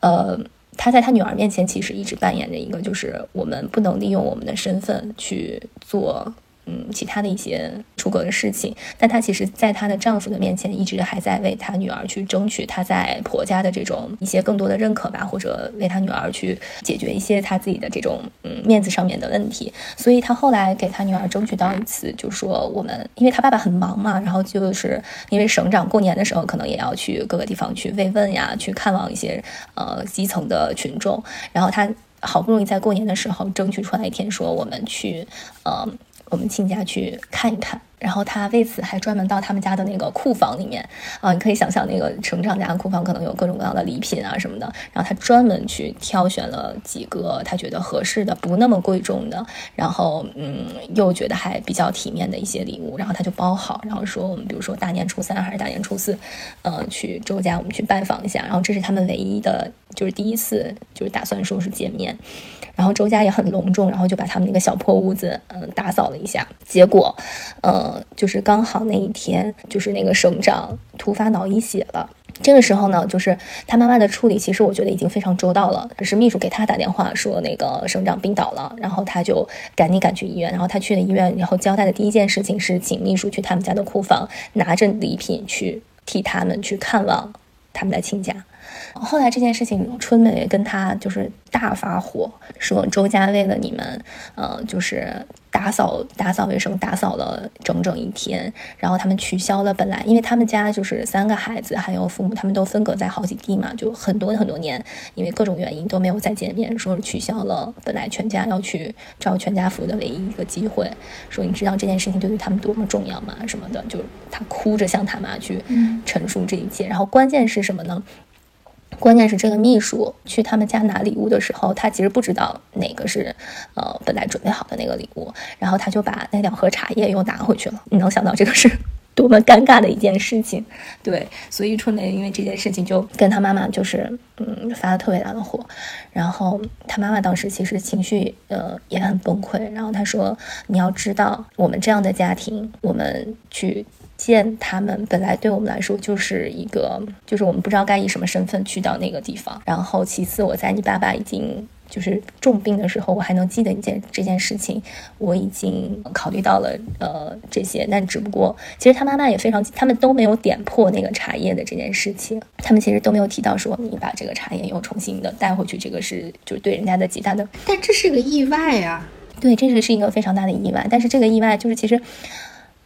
呃。她在她女儿面前，其实一直扮演着一个，就是我们不能利用我们的身份去做。嗯，其他的一些出格的事情，但她其实，在她的丈夫的面前，一直还在为她女儿去争取她在婆家的这种一些更多的认可吧，或者为她女儿去解决一些她自己的这种嗯面子上面的问题。所以，她后来给她女儿争取到一次，就说我们，因为她爸爸很忙嘛，然后就是因为省长过年的时候可能也要去各个地方去慰问呀，去看望一些呃基层的群众，然后她好不容易在过年的时候争取出来一天，说我们去呃。我们亲家去看一看。然后他为此还专门到他们家的那个库房里面啊，你可以想象那个成长家的库房可能有各种各样的礼品啊什么的。然后他专门去挑选了几个他觉得合适的、不那么贵重的，然后嗯又觉得还比较体面的一些礼物，然后他就包好，然后说我们比如说大年初三还是大年初四，呃去周家我们去拜访一下。然后这是他们唯一的，就是第一次就是打算说是见面。然后周家也很隆重，然后就把他们那个小破屋子嗯打扫了一下。结果，呃。就是刚好那一天，就是那个省长突发脑溢血了。这个时候呢，就是他妈妈的处理，其实我觉得已经非常周到了。是秘书给他打电话说，那个省长病倒了，然后他就赶紧赶去医院。然后他去了医院，然后交代的第一件事情是请秘书去他们家的库房，拿着礼品去替他们去看望他们的亲家。后来这件事情，春梅跟他就是大发火，说周家为了你们，呃，就是打扫打扫卫生，打扫了整整一天，然后他们取消了本来，因为他们家就是三个孩子，还有父母，他们都分隔在好几地嘛，就很多很多年，因为各种原因都没有再见面，说取消了本来全家要去照全家福的唯一一个机会，说你知道这件事情对于他们多么重要吗？什么的，就他哭着向他妈去陈述这一切，然后关键是什么呢？关键是这个秘书去他们家拿礼物的时候，他其实不知道哪个是，呃，本来准备好的那个礼物，然后他就把那两盒茶叶又拿回去了。你能想到这个是多么尴尬的一件事情。对，所以春梅因为这件事情就跟他妈妈就是嗯发了特别大的火，然后他妈妈当时其实情绪呃也很崩溃，然后他说你要知道我们这样的家庭，我们去。见他们本来对我们来说就是一个，就是我们不知道该以什么身份去到那个地方。然后其次，我在你爸爸已经就是重病的时候，我还能记得一件这件事情，我已经考虑到了呃这些。但只不过，其实他妈妈也非常，他们都没有点破那个茶叶的这件事情，他们其实都没有提到说你把这个茶叶又重新的带回去，这个是就是对人家的极大的。但这是个意外啊，对，这个是一个非常大的意外。但是这个意外就是其实。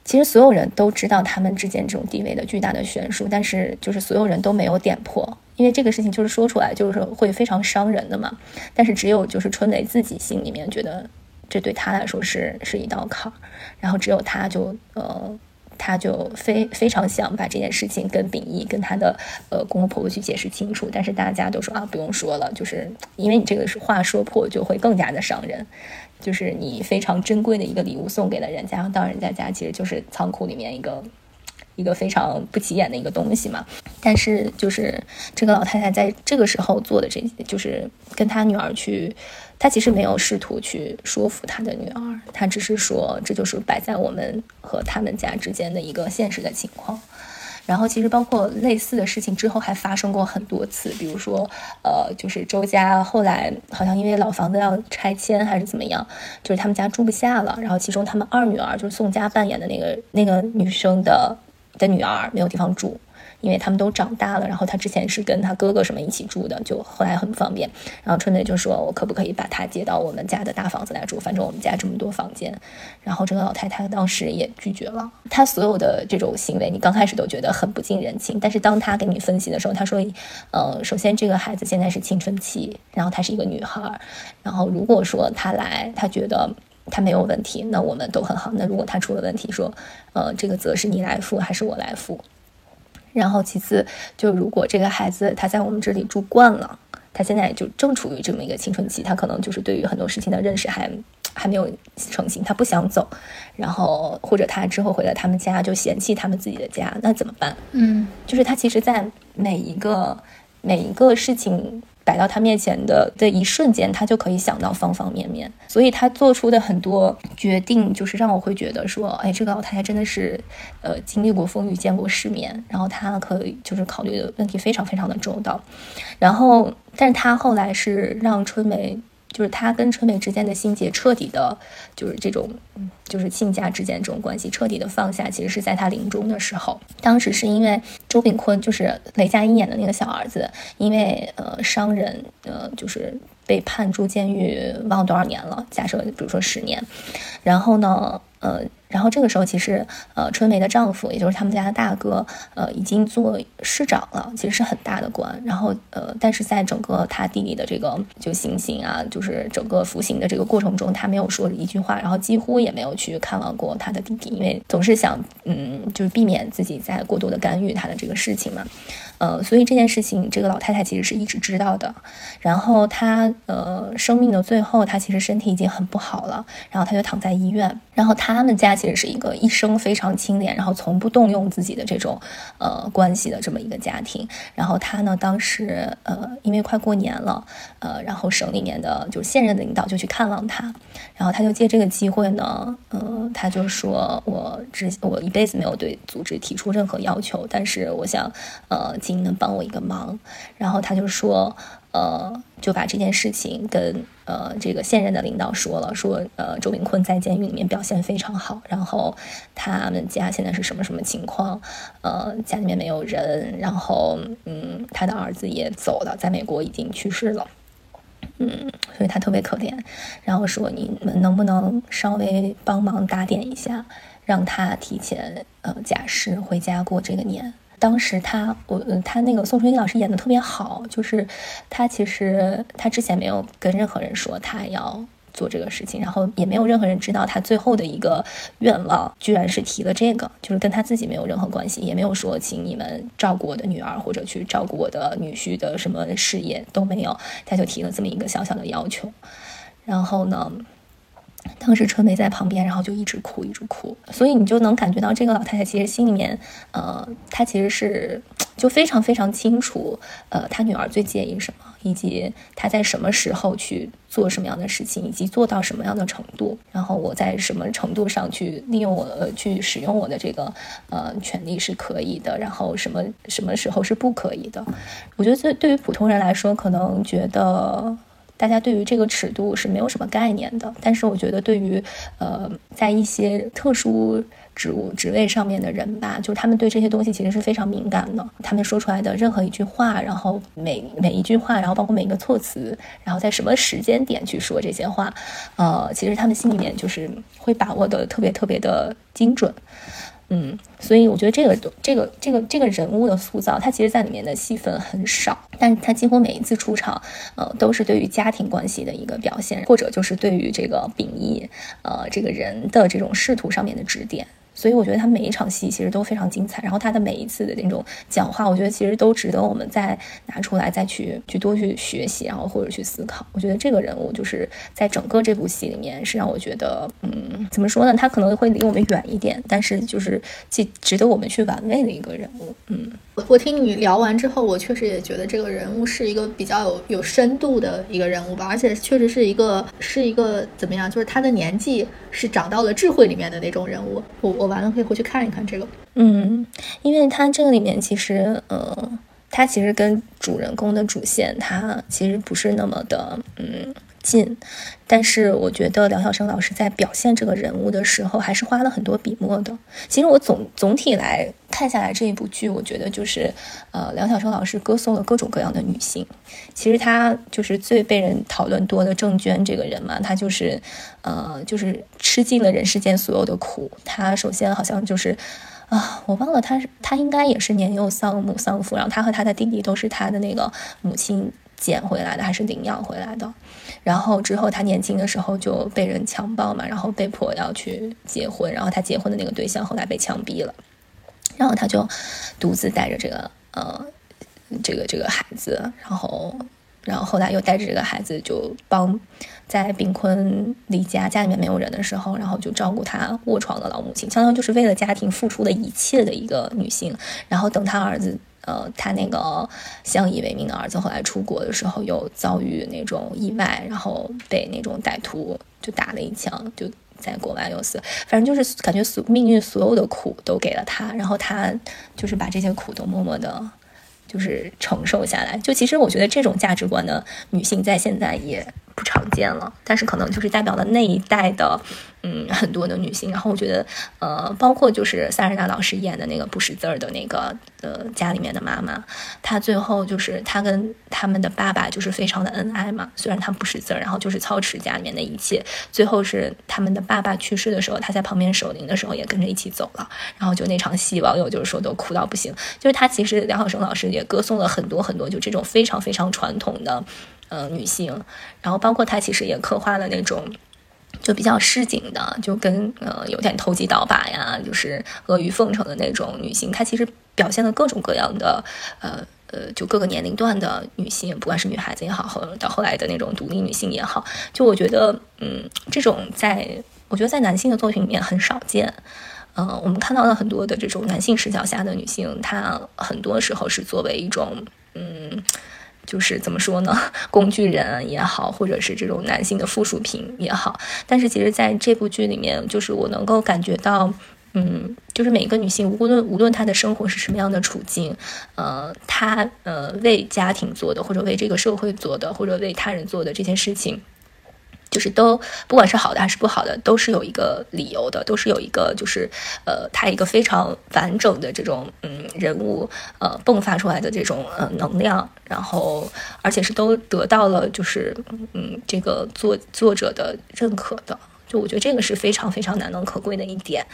其实所有人都知道他们之间这种地位的巨大的悬殊，但是就是所有人都没有点破，因为这个事情就是说出来就是会非常伤人的嘛。但是只有就是春雷自己心里面觉得这对他来说是是一道坎儿，然后只有他就呃他就非非常想把这件事情跟秉义跟他的呃公公婆婆去解释清楚，但是大家都说啊不用说了，就是因为你这个是话说破就会更加的伤人。就是你非常珍贵的一个礼物送给了人家，到人家家其实就是仓库里面一个一个非常不起眼的一个东西嘛。但是就是这个老太太在这个时候做的这些，就是跟她女儿去，她其实没有试图去说服她的女儿，她只是说这就是摆在我们和他们家之间的一个现实的情况。然后其实包括类似的事情之后还发生过很多次，比如说，呃，就是周家后来好像因为老房子要拆迁还是怎么样，就是他们家住不下了，然后其中他们二女儿就是宋佳扮演的那个那个女生的的女儿没有地方住。因为他们都长大了，然后他之前是跟他哥哥什么一起住的，就后来很不方便。然后春雷就说：“我可不可以把他接到我们家的大房子来住？反正我们家这么多房间。”然后这个老太太当时也拒绝了。她所有的这种行为，你刚开始都觉得很不近人情，但是当他给你分析的时候，他说：“呃，首先这个孩子现在是青春期，然后她是一个女孩，然后如果说她来，她觉得她没有问题，那我们都很好。那如果她出了问题，说，呃，这个责是你来负还是我来负？”然后其次，就如果这个孩子他在我们这里住惯了，他现在就正处于这么一个青春期，他可能就是对于很多事情的认识还还没有成型，他不想走，然后或者他之后回到他们家就嫌弃他们自己的家，那怎么办？嗯，就是他其实，在每一个每一个事情。摆到他面前的的一瞬间，他就可以想到方方面面，所以他做出的很多决定，就是让我会觉得说，哎，这个老太太真的是，呃，经历过风雨，见过世面，然后她可以就是考虑的问题非常非常的周到，然后，但是她后来是让春梅。就是他跟春美之间的心结彻底的，就是这种，就是亲家之间这种关系彻底的放下。其实是在他临终的时候，当时是因为周炳坤，就是雷佳音演的那个小儿子，因为呃伤人，呃就是被判入监狱，忘了多少年了，假设比如说十年，然后呢，呃。然后这个时候，其实呃，春梅的丈夫，也就是他们家的大哥，呃，已经做市长了，其实是很大的官。然后呃，但是在整个他弟弟的这个就行刑啊，就是整个服刑的这个过程中，他没有说一句话，然后几乎也没有去看望过他的弟弟，因为总是想嗯，就是避免自己再过多的干预他的这个事情嘛。呃，所以这件事情，这个老太太其实是一直知道的。然后她呃，生命的最后，她其实身体已经很不好了，然后她就躺在医院。然后他们家其实是一个一生非常清廉，然后从不动用自己的这种呃关系的这么一个家庭。然后他呢，当时呃，因为快过年了，呃，然后省里面的就是现任的领导就去看望他，然后他就借这个机会呢，呃，他就说我之我一辈子没有对组织提出任何要求，但是我想呃。您能帮我一个忙，然后他就说，呃，就把这件事情跟呃这个现任的领导说了，说呃周炳坤在监狱里面表现非常好，然后他们家现在是什么什么情况，呃家里面没有人，然后嗯他的儿子也走了，在美国已经去世了，嗯，所以他特别可怜，然后说你们能不能稍微帮忙打点一下，让他提前呃假释回家过这个年。当时他，我他那个宋春英老师演的特别好，就是他其实他之前没有跟任何人说他要做这个事情，然后也没有任何人知道他最后的一个愿望居然是提了这个，就是跟他自己没有任何关系，也没有说请你们照顾我的女儿或者去照顾我的女婿的什么事业都没有，他就提了这么一个小小的要求，然后呢。当时春梅在旁边，然后就一直哭，一直哭，所以你就能感觉到这个老太太其实心里面，呃，她其实是就非常非常清楚，呃，她女儿最介意什么，以及她在什么时候去做什么样的事情，以及做到什么样的程度，然后我在什么程度上去利用我去使用我的这个呃权利是可以的，然后什么什么时候是不可以的。我觉得这对于普通人来说，可能觉得。大家对于这个尺度是没有什么概念的，但是我觉得对于呃，在一些特殊职务职位上面的人吧，就是他们对这些东西其实是非常敏感的。他们说出来的任何一句话，然后每每一句话，然后包括每一个措辞，然后在什么时间点去说这些话，呃，其实他们心里面就是会把握的特别特别的精准。嗯，所以我觉得这个这个这个这个人物的塑造，他其实在里面的戏份很少，但他几乎每一次出场，呃，都是对于家庭关系的一个表现，或者就是对于这个秉义，呃，这个人的这种仕途上面的指点。所以我觉得他每一场戏其实都非常精彩，然后他的每一次的那种讲话，我觉得其实都值得我们再拿出来再去去多去学习，然后或者去思考。我觉得这个人物就是在整个这部戏里面是让我觉得，嗯，怎么说呢？他可能会离我们远一点，但是就是既值得我们去玩味的一个人物，嗯。我听你聊完之后，我确实也觉得这个人物是一个比较有有深度的一个人物吧，而且确实是一个是一个怎么样，就是他的年纪是长到了智慧里面的那种人物。我我完了可以回去看一看这个。嗯，因为它这个里面其实，呃，它其实跟主人公的主线，它其实不是那么的，嗯。近，但是我觉得梁晓声老师在表现这个人物的时候，还是花了很多笔墨的。其实我总总体来看下来这一部剧，我觉得就是，呃，梁晓声老师歌颂了各种各样的女性。其实他就是最被人讨论多的郑娟这个人嘛，她就是，呃，就是吃尽了人世间所有的苦。她首先好像就是，啊，我忘了，她是她应该也是年幼丧母丧父，然后她和她的弟弟都是她的那个母亲捡回来的，还是领养回来的。然后之后，他年轻的时候就被人强暴嘛，然后被迫要去结婚，然后他结婚的那个对象后来被枪毙了，然后他就独自带着这个呃这个这个孩子，然后然后后来又带着这个孩子就帮在贫困离家家里面没有人的时候，然后就照顾他卧床的老母亲，相当于就是为了家庭付出的一切的一个女性，然后等他儿子。呃，他那个相依为命的儿子后来出国的时候，又遭遇那种意外，然后被那种歹徒就打了一枪，就在国外又死。反正就是感觉所命运所有的苦都给了他，然后他就是把这些苦都默默的，就是承受下来。就其实我觉得这种价值观的女性在现在也不常见了，但是可能就是代表了那一代的。嗯，很多的女性，然后我觉得，呃，包括就是萨日娜老师演的那个不识字儿的那个，呃，家里面的妈妈，她最后就是她跟他们的爸爸就是非常的恩爱嘛，虽然她不识字儿，然后就是操持家里面的一切，最后是他们的爸爸去世的时候，她在旁边守灵的时候也跟着一起走了，然后就那场戏，网友就是说都哭到不行，就是她其实梁晓声老师也歌颂了很多很多就这种非常非常传统的，呃，女性，然后包括她其实也刻画了那种。就比较市井的，就跟呃有点投机倒把呀，就是阿谀奉承的那种女性，她其实表现了各种各样的，呃呃，就各个年龄段的女性，不管是女孩子也好，后到后来的那种独立女性也好，就我觉得，嗯，这种在我觉得在男性的作品里面很少见，嗯，我们看到了很多的这种男性视角下的女性，她很多时候是作为一种，嗯。就是怎么说呢？工具人也好，或者是这种男性的附属品也好，但是其实在这部剧里面，就是我能够感觉到，嗯，就是每一个女性，无论无论她的生活是什么样的处境，呃，她呃为家庭做的，或者为这个社会做的，或者为他人做的这件事情。就是都不管是好的还是不好的，都是有一个理由的，都是有一个就是呃，他一个非常完整的这种嗯人物呃迸发出来的这种呃能量，然后而且是都得到了就是嗯这个作作者的认可的。就我觉得这个是非常非常难能可贵的一点，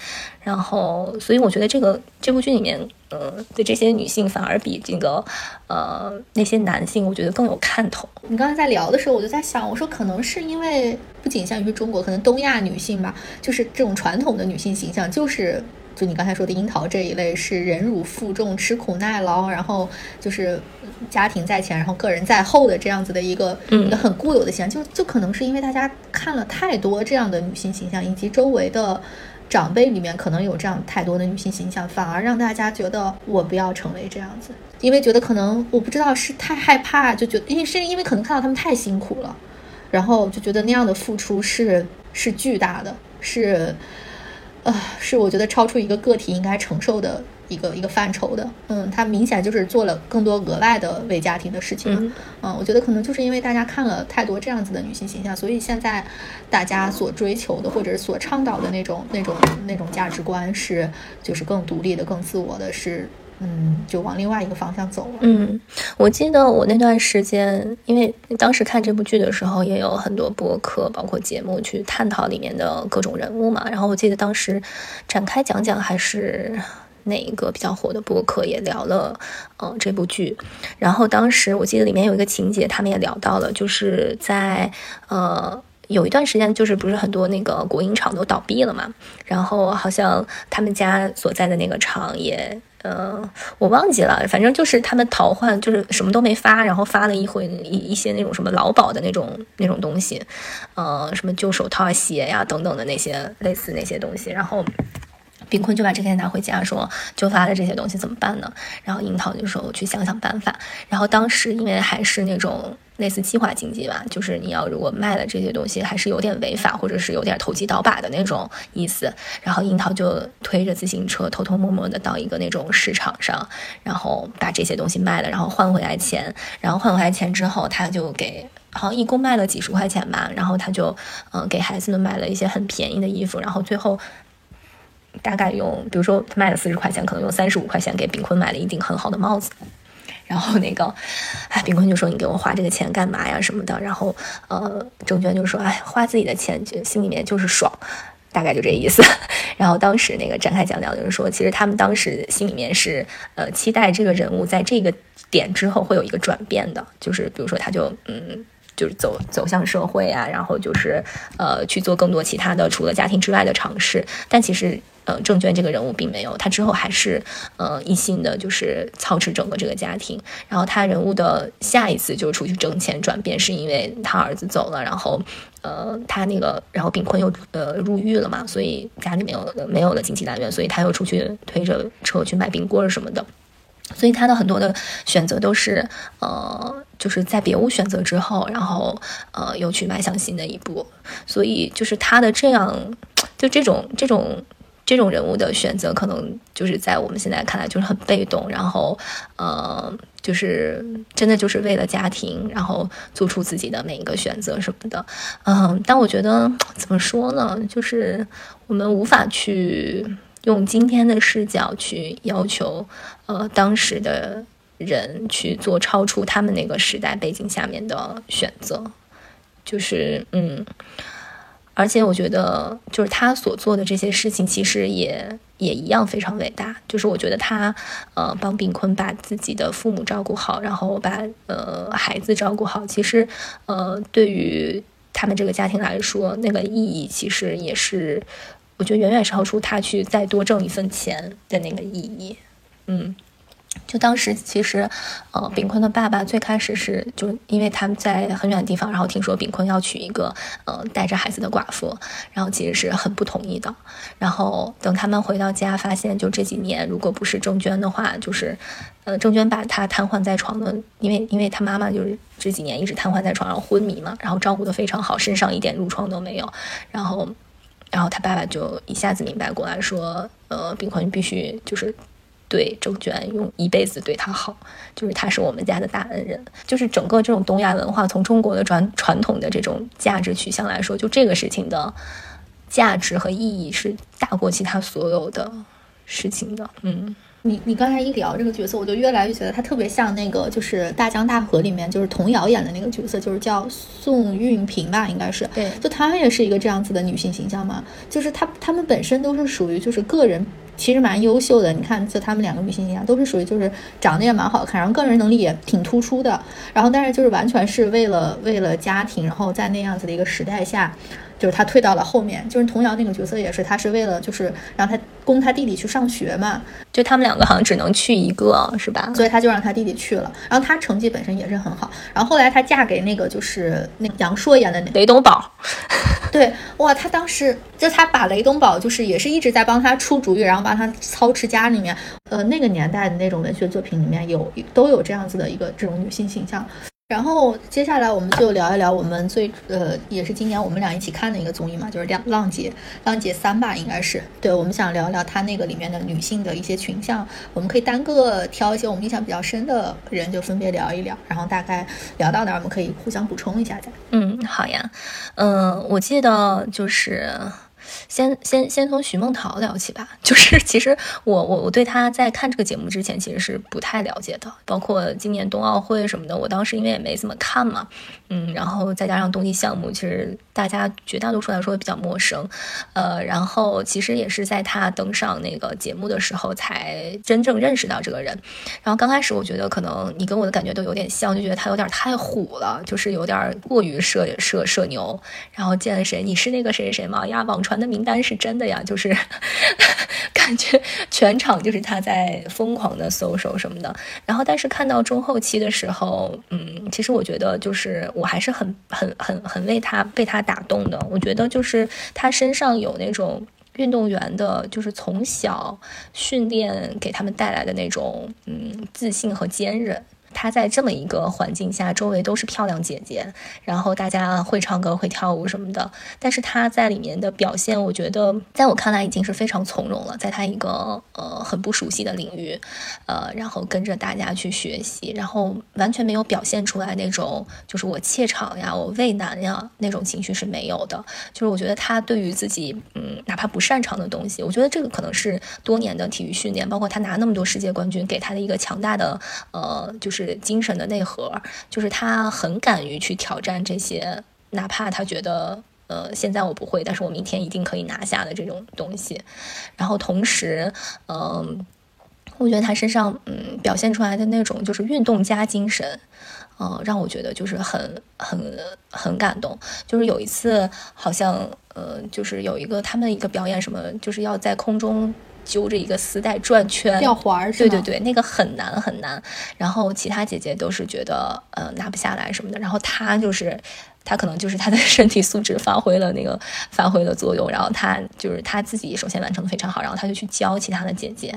然后所以我觉得这个这部剧里面，呃对这些女性反而比这个呃那些男性，我觉得更有看头。你刚才在聊的时候，我就在想，我说可能是因为不仅限于中国，可能东亚女性吧，就是这种传统的女性形象就是就你刚才说的樱桃这一类是忍辱负重、吃苦耐劳，然后就是家庭在前，然后个人在后的这样子的一个一个很固有的形象，就就可能是因为大家看了太多这样的女性形象，以及周围的长辈里面可能有这样太多的女性形象，反而让大家觉得我不要成为这样子，因为觉得可能我不知道是太害怕，就觉得因为是因为可能看到他们太辛苦了，然后就觉得那样的付出是是巨大的，是。呃，是我觉得超出一个个体应该承受的一个一个范畴的，嗯，他明显就是做了更多额外的为家庭的事情，嗯，我觉得可能就是因为大家看了太多这样子的女性形象，所以现在大家所追求的或者所倡导的那种那种那种价值观是就是更独立的、更自我的，是。嗯，就往另外一个方向走了。嗯，我记得我那段时间，因为当时看这部剧的时候，也有很多播客，包括节目去探讨里面的各种人物嘛。然后我记得当时展开讲讲，还是哪一个比较火的播客也聊了，嗯，这部剧。然后当时我记得里面有一个情节，他们也聊到了，就是在呃有一段时间，就是不是很多那个国营厂都倒闭了嘛，然后好像他们家所在的那个厂也。嗯，我忘记了，反正就是他们淘换，就是什么都没发，然后发了一回一一些那种什么劳保的那种那种东西，呃，什么旧手套、鞋呀等等的那些类似那些东西，然后。冰坤就把这些拿回家，说就发了这些东西怎么办呢？然后樱桃就说我去想想办法。然后当时因为还是那种类似计划经济吧，就是你要如果卖了这些东西，还是有点违法或者是有点投机倒把的那种意思。然后樱桃就推着自行车偷偷摸摸的到一个那种市场上，然后把这些东西卖了，然后换回来钱。然后换回来钱之后，他就给好像一共卖了几十块钱吧。然后他就嗯给孩子们买了一些很便宜的衣服。然后最后。大概用，比如说他卖了四十块钱，可能用三十五块钱给炳坤买了一顶很好的帽子，然后那个，哎，炳坤就说你给我花这个钱干嘛呀什么的，然后呃，郑娟就说哎，花自己的钱就心里面就是爽，大概就这意思。然后当时那个展开讲讲就是说，其实他们当时心里面是呃期待这个人物在这个点之后会有一个转变的，就是比如说他就嗯。就是走走向社会啊，然后就是呃去做更多其他的除了家庭之外的尝试。但其实呃郑娟这个人物并没有，他之后还是呃一心的就是操持整个这个家庭。然后他人物的下一次就是出去挣钱转变，是因为他儿子走了，然后呃他那个然后炳坤又呃入狱了嘛，所以家里没有没有了经济来源，所以他又出去推着车去买冰棍什么的。所以他的很多的选择都是，呃，就是在别无选择之后，然后呃，又去迈向新的一步。所以就是他的这样，就这种这种这种人物的选择，可能就是在我们现在看来就是很被动，然后呃，就是真的就是为了家庭，然后做出自己的每一个选择什么的。嗯，但我觉得怎么说呢，就是我们无法去。用今天的视角去要求，呃，当时的人去做超出他们那个时代背景下面的选择，就是嗯，而且我觉得，就是他所做的这些事情，其实也也一样非常伟大。就是我觉得他，呃，帮炳坤把自己的父母照顾好，然后把呃孩子照顾好，其实呃，对于他们这个家庭来说，那个意义其实也是。我觉得远远超出他去再多挣一份钱的那个意义，嗯，就当时其实，呃，炳坤的爸爸最开始是就因为他们在很远的地方，然后听说炳坤要娶一个呃带着孩子的寡妇，然后其实是很不同意的。然后等他们回到家，发现就这几年，如果不是郑娟的话，就是呃郑娟把他瘫痪在床的，因为因为他妈妈就是这几年一直瘫痪在床上昏迷嘛，然后照顾的非常好，身上一点褥疮都没有，然后。然后他爸爸就一下子明白过来，说：“呃，炳坤必须就是对郑娟用一辈子对她好，就是她是我们家的大恩人。就是整个这种东亚文化，从中国的传传统的这种价值取向来说，就这个事情的价值和意义是大过其他所有的事情的。嗯。”你你刚才一聊这个角色，我就越来越觉得他特别像那个，就是《大江大河》里面就是童瑶演的那个角色，就是叫宋运平吧，应该是。对，就她也是一个这样子的女性形象嘛，就是她她们本身都是属于就是个人其实蛮优秀的，你看就他们两个女性形象都是属于就是长得也蛮好看，然后个人能力也挺突出的，然后但是就是完全是为了为了家庭，然后在那样子的一个时代下。就是他退到了后面。就是童瑶那个角色也是，他是为了就是让他供他弟弟去上学嘛，就他们两个好像只能去一个，是吧？所以他就让他弟弟去了。然后他成绩本身也是很好。然后后来他嫁给那个就是那杨烁演的那雷东宝，对，哇，他当时就他把雷东宝就是也是一直在帮他出主意，然后帮她操持家里面。呃，那个年代的那种文学作品里面有都有这样子的一个这种女性形象。然后接下来我们就聊一聊我们最呃也是今年我们俩一起看的一个综艺嘛，就是《浪浪姐》浪姐三吧，应该是。对，我们想聊一聊她那个里面的女性的一些群像，我们可以单个挑一些我们印象比较深的人，就分别聊一聊。然后大概聊到哪，我们可以互相补充一下再。嗯，好呀。嗯，我记得就是。先先先从徐梦桃聊起吧，就是其实我我我对她在看这个节目之前其实是不太了解的，包括今年冬奥会什么的，我当时因为也没怎么看嘛，嗯，然后再加上冬季项目，其实大家绝大多数来说比较陌生，呃，然后其实也是在她登上那个节目的时候才真正认识到这个人，然后刚开始我觉得可能你跟我的感觉都有点像，就觉得她有点太虎了，就是有点过于社社社牛，然后见了谁你是那个谁谁谁吗？呀，网传的。名单是真的呀，就是 感觉全场就是他在疯狂的搜手什么的。然后，但是看到中后期的时候，嗯，其实我觉得就是我还是很很很很为他被他打动的。我觉得就是他身上有那种运动员的，就是从小训练给他们带来的那种嗯自信和坚韧。她在这么一个环境下，周围都是漂亮姐姐，然后大家会唱歌、会跳舞什么的。但是她在里面的表现，我觉得在我看来已经是非常从容了。在她一个呃很不熟悉的领域，呃，然后跟着大家去学习，然后完全没有表现出来那种就是我怯场呀、我畏难呀那种情绪是没有的。就是我觉得她对于自己嗯哪怕不擅长的东西，我觉得这个可能是多年的体育训练，包括她拿那么多世界冠军给她的一个强大的呃就是。精神的内核，就是他很敢于去挑战这些，哪怕他觉得，呃，现在我不会，但是我明天一定可以拿下的这种东西。然后同时，嗯，我觉得他身上，嗯，表现出来的那种就是运动家精神，嗯，让我觉得就是很很很感动。就是有一次，好像，呃，就是有一个他们一个表演，什么，就是要在空中。揪着一个丝带转圈，吊环儿，对对对，那个很难很难。然后其他姐姐都是觉得呃拿不下来什么的，然后她就是她可能就是她的身体素质发挥了那个发挥了作用，然后她就是她自己首先完成的非常好，然后她就去教其他的姐姐，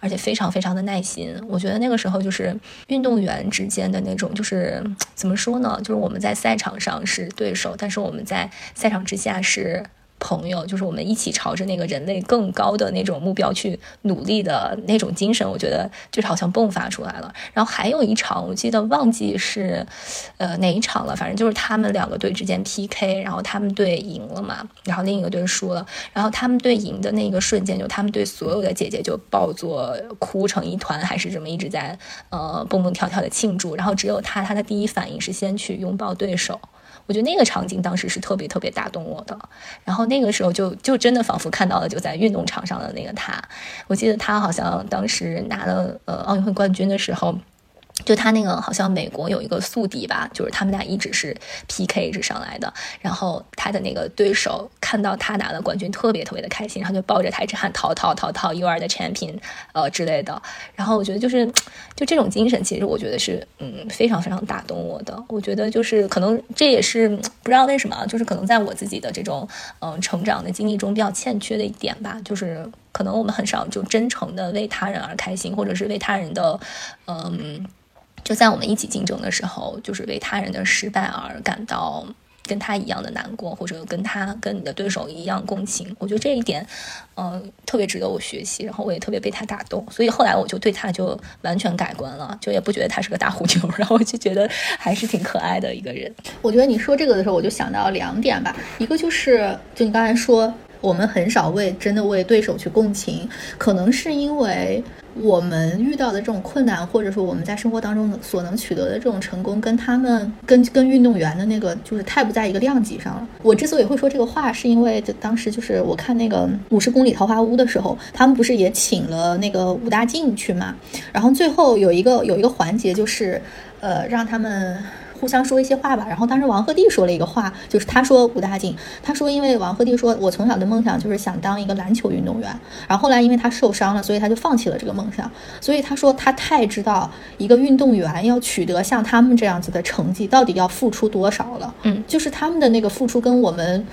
而且非常非常的耐心。我觉得那个时候就是运动员之间的那种就是怎么说呢？就是我们在赛场上是对手，但是我们在赛场之下是。朋友，就是我们一起朝着那个人类更高的那种目标去努力的那种精神，我觉得就是好像迸发出来了。然后还有一场，我记得忘记是，呃哪一场了，反正就是他们两个队之间 PK，然后他们队赢了嘛，然后另一个队输了，然后他们队赢的那个瞬间，就他们队所有的姐姐就抱作哭成一团，还是这么一直在呃蹦蹦跳跳的庆祝，然后只有他，他的第一反应是先去拥抱对手。我觉得那个场景当时是特别特别打动我的，然后那个时候就就真的仿佛看到了就在运动场上的那个他。我记得他好像当时拿了呃奥运会冠军的时候。就他那个好像美国有一个宿敌吧，就是他们俩一直是 PK 直上来的。然后他的那个对手看到他拿了冠军，特别特别的开心，然后就抱着他一直喊淘淘淘淘，You are the champion，呃之类的。然后我觉得就是就这种精神，其实我觉得是嗯非常非常打动我的。我觉得就是可能这也是不知道为什么，就是可能在我自己的这种嗯成长的经历中比较欠缺的一点吧，就是可能我们很少就真诚的为他人而开心，或者是为他人的嗯。就在我们一起竞争的时候，就是为他人的失败而感到跟他一样的难过，或者跟他跟你的对手一样共情。我觉得这一点，嗯，特别值得我学习。然后我也特别被他打动，所以后来我就对他就完全改观了，就也不觉得他是个大虎妞，然后就觉得还是挺可爱的一个人。我觉得你说这个的时候，我就想到两点吧，一个就是就你刚才说，我们很少为真的为对手去共情，可能是因为。我们遇到的这种困难，或者说我们在生活当中所能取得的这种成功，跟他们跟跟运动员的那个就是太不在一个量级上了。我之所以会说这个话，是因为就当时就是我看那个五十公里桃花坞的时候，他们不是也请了那个武大靖去嘛？然后最后有一个有一个环节就是，呃，让他们。互相说一些话吧。然后当时王鹤棣说了一个话，就是他说武大靖，他说因为王鹤棣说，我从小的梦想就是想当一个篮球运动员，然后后来因为他受伤了，所以他就放弃了这个梦想。所以他说他太知道一个运动员要取得像他们这样子的成绩，到底要付出多少了。嗯，就是他们的那个付出跟我们。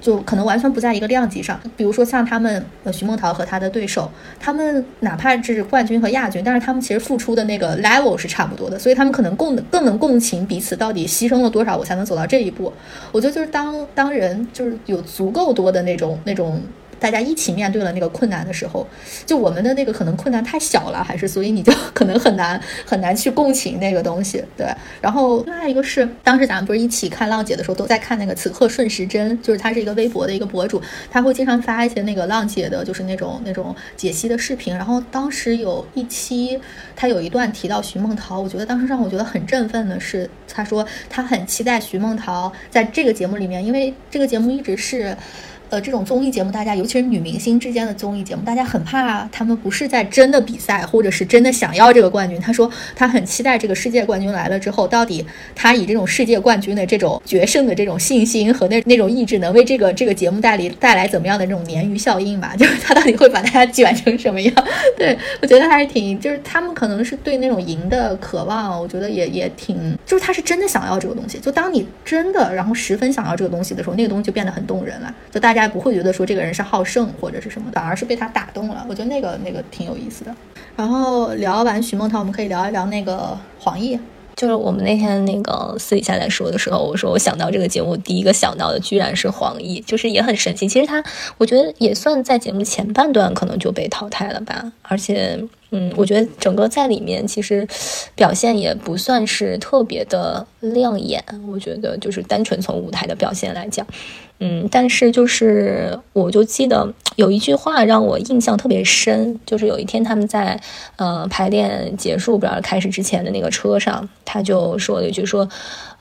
就可能完全不在一个量级上，比如说像他们，呃，徐梦桃和他的对手，他们哪怕是冠军和亚军，但是他们其实付出的那个 level 是差不多的，所以他们可能共更能共情彼此到底牺牲了多少，我才能走到这一步。我觉得就是当当人就是有足够多的那种那种。大家一起面对了那个困难的时候，就我们的那个可能困难太小了，还是所以你就可能很难很难去共情那个东西，对。然后另外一个是，当时咱们不是一起看浪姐的时候，都在看那个此刻顺时针，就是他是一个微博的一个博主，他会经常发一些那个浪姐的，就是那种那种解析的视频。然后当时有一期，他有一段提到徐梦桃，我觉得当时让我觉得很振奋的是，他说他很期待徐梦桃在这个节目里面，因为这个节目一直是。呃，这种综艺节目，大家尤其是女明星之间的综艺节目，大家很怕他们不是在真的比赛，或者是真的想要这个冠军。他说他很期待这个世界冠军来了之后，到底他以这种世界冠军的这种决胜的这种信心和那那种意志，能为这个这个节目带来带来怎么样的这种鲶鱼效应吧？就是他到底会把大家卷成什么样？对我觉得还是挺，就是他们可能是对那种赢的渴望，我觉得也也挺，就是他是真的想要这个东西。就当你真的然后十分想要这个东西的时候，那个东西就变得很动人了。就大。大家不会觉得说这个人是好胜或者是什么，反而是被他打动了。我觉得那个那个挺有意思的。然后聊完许梦桃，我们可以聊一聊那个黄奕。就是我们那天那个私底下在说的时候，我说我想到这个节目，第一个想到的居然是黄奕，就是也很神奇。其实他，我觉得也算在节目前半段可能就被淘汰了吧，而且。嗯，我觉得整个在里面其实表现也不算是特别的亮眼。我觉得就是单纯从舞台的表现来讲，嗯，但是就是我就记得有一句话让我印象特别深，就是有一天他们在呃排练结束不知道开始之前的那个车上，他就说了一句说，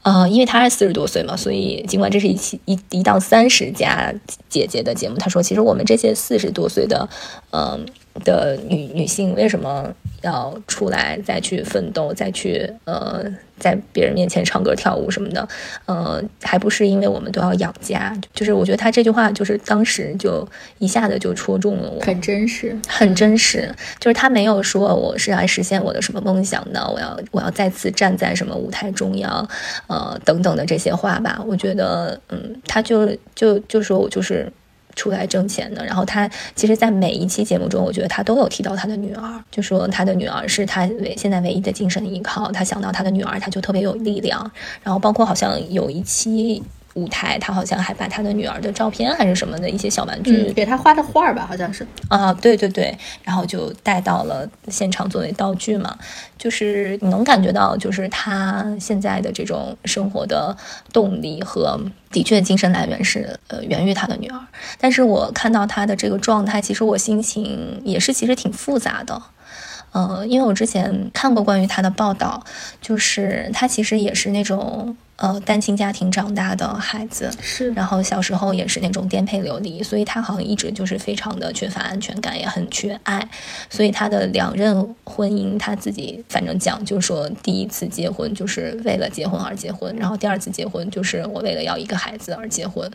呃，因为他是四十多岁嘛，所以尽管这是一期一一档三十加姐姐的节目，他说其实我们这些四十多岁的，嗯。的女女性为什么要出来再去奋斗，再去呃，在别人面前唱歌跳舞什么的？呃，还不是因为我们都要养家？就是我觉得他这句话就是当时就一下子就戳中了我，很真实，很真实。就是他没有说我是来实现我的什么梦想的，我要我要再次站在什么舞台中央，呃等等的这些话吧。我觉得，嗯，他就就就说我就是。出来挣钱的，然后他其实，在每一期节目中，我觉得他都有提到他的女儿，就说他的女儿是他唯现在唯一的精神依靠。他想到他的女儿，他就特别有力量。然后，包括好像有一期。舞台，他好像还把他的女儿的照片还是什么的一些小玩具，给他画的画吧，好像是啊，对对对，然后就带到了现场作为道具嘛。就是你能感觉到，就是他现在的这种生活的动力和的确精神来源是呃源于他的女儿。但是我看到他的这个状态，其实我心情也是其实挺复杂的。呃，因为我之前看过关于他的报道，就是他其实也是那种呃单亲家庭长大的孩子，是，然后小时候也是那种颠沛流离，所以他好像一直就是非常的缺乏安全感，也很缺爱，所以他的两任婚姻他自己反正讲，就是说第一次结婚就是为了结婚而结婚，然后第二次结婚就是我为了要一个孩子而结婚，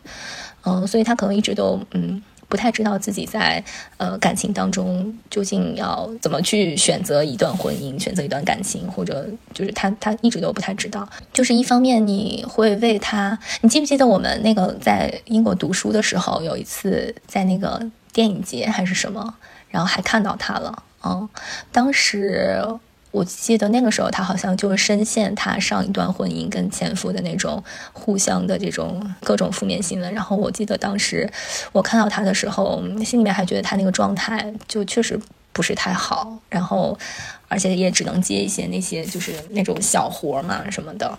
嗯，所以他可能一直都嗯。不太知道自己在呃感情当中究竟要怎么去选择一段婚姻，选择一段感情，或者就是他他一直都不太知道。就是一方面你会为他，你记不记得我们那个在英国读书的时候，有一次在那个电影节还是什么，然后还看到他了，嗯，当时。我记得那个时候，他好像就是深陷他上一段婚姻跟前夫的那种互相的这种各种负面新闻。然后我记得当时我看到他的时候，心里面还觉得他那个状态就确实不是太好。然后，而且也只能接一些那些就是那种小活嘛什么的，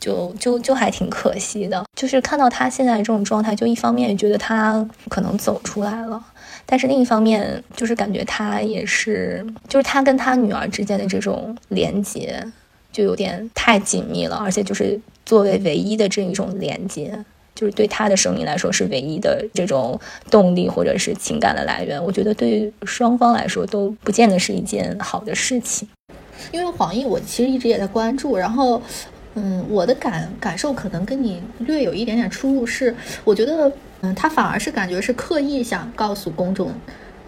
就就就还挺可惜的。就是看到他现在这种状态，就一方面觉得他可能走出来了。但是另一方面，就是感觉他也是，就是他跟他女儿之间的这种连接，就有点太紧密了。而且就是作为唯一的这一种连接，就是对他的生命来说是唯一的这种动力或者是情感的来源。我觉得对于双方来说都不见得是一件好的事情。因为黄奕，我其实一直也在关注，然后。嗯，我的感感受可能跟你略有一点点出入，是我觉得，嗯，他反而是感觉是刻意想告诉公众。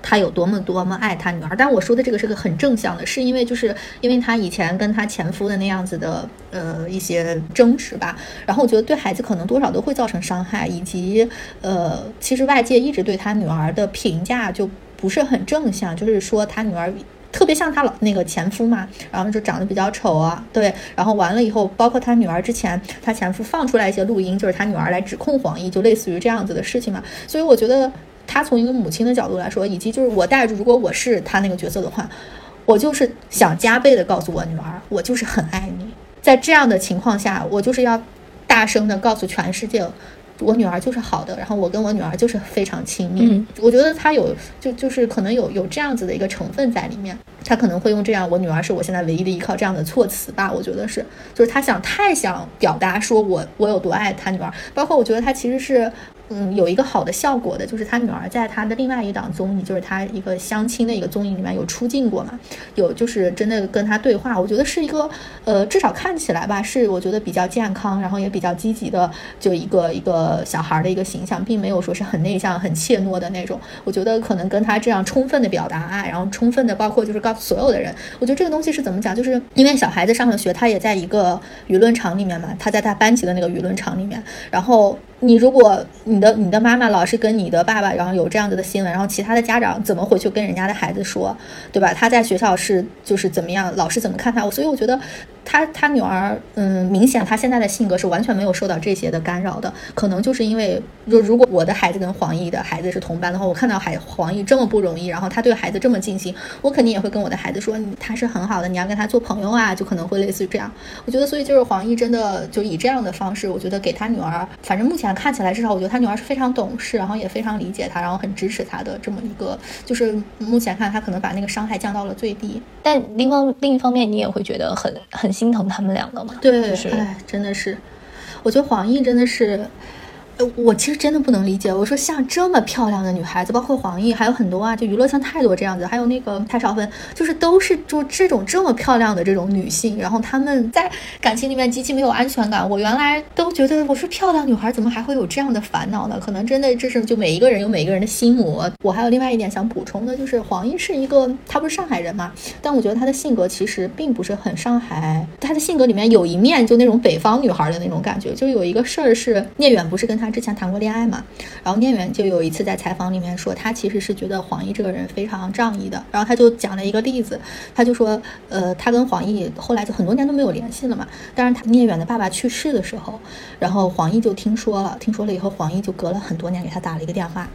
他有多么多么爱他女儿，但我说的这个是个很正向的，是因为就是因为他以前跟他前夫的那样子的呃一些争执吧，然后我觉得对孩子可能多少都会造成伤害，以及呃其实外界一直对他女儿的评价就不是很正向，就是说他女儿特别像他老那个前夫嘛，然后就长得比较丑啊，对，然后完了以后，包括他女儿之前他前夫放出来一些录音，就是他女儿来指控黄奕，就类似于这样子的事情嘛，所以我觉得。他从一个母亲的角度来说，以及就是我带着，如果我是他那个角色的话，我就是想加倍的告诉我女儿，我就是很爱你。在这样的情况下，我就是要大声的告诉全世界，我女儿就是好的，然后我跟我女儿就是非常亲密。我觉得他有就就是可能有有这样子的一个成分在里面，他可能会用这样“我女儿是我现在唯一的依靠”这样的措辞吧。我觉得是，就是他想太想表达说我我有多爱他女儿，包括我觉得他其实是。嗯，有一个好的效果的，就是他女儿在他的另外一档综艺，就是他一个相亲的一个综艺里面有出镜过嘛，有就是真的跟他对话，我觉得是一个，呃，至少看起来吧，是我觉得比较健康，然后也比较积极的，就一个一个小孩的一个形象，并没有说是很内向、很怯懦的那种。我觉得可能跟他这样充分的表达爱，然后充分的包括就是告诉所有的人，我觉得这个东西是怎么讲，就是因为小孩子上了学，他也在一个舆论场里面嘛，他在他班级的那个舆论场里面，然后。你如果你的你的妈妈老是跟你的爸爸，然后有这样子的新闻，然后其他的家长怎么回去跟人家的孩子说，对吧？他在学校是就是怎么样，老师怎么看他？所以我觉得。他他女儿，嗯，明显他现在的性格是完全没有受到这些的干扰的，可能就是因为，如如果我的孩子跟黄奕的孩子是同班的话，我看到海黄奕这么不容易，然后他对孩子这么尽心，我肯定也会跟我的孩子说，他是很好的，你要跟他做朋友啊，就可能会类似于这样。我觉得，所以就是黄奕真的就以这样的方式，我觉得给他女儿，反正目前看起来，至少我觉得他女儿是非常懂事，然后也非常理解他，然后很支持他的这么一个，就是目前看他可能把那个伤害降到了最低。但另方另一方面，你也会觉得很很。心疼他们两个嘛？对，哎，真的是，我觉得黄奕真的是。呃我其实真的不能理解，我说像这么漂亮的女孩子，包括黄奕，还有很多啊，就娱乐圈太多这样子，还有那个蔡少芬，就是都是就这种这么漂亮的这种女性，然后她们在感情里面极其没有安全感。我原来都觉得，我说漂亮女孩怎么还会有这样的烦恼呢？可能真的这是就每一个人有每一个人的心魔。我还有另外一点想补充的，就是黄奕是一个，她不是上海人嘛，但我觉得她的性格其实并不是很上海，她的性格里面有一面就那种北方女孩的那种感觉。就有一个事儿是聂远不是跟他。之前谈过恋爱嘛，然后聂远就有一次在采访里面说，他其实是觉得黄奕这个人非常仗义的。然后他就讲了一个例子，他就说，呃，他跟黄奕后来就很多年都没有联系了嘛。但是他聂远的爸爸去世的时候，然后黄奕就听说了，听说了以后，黄奕就隔了很多年给他打了一个电话，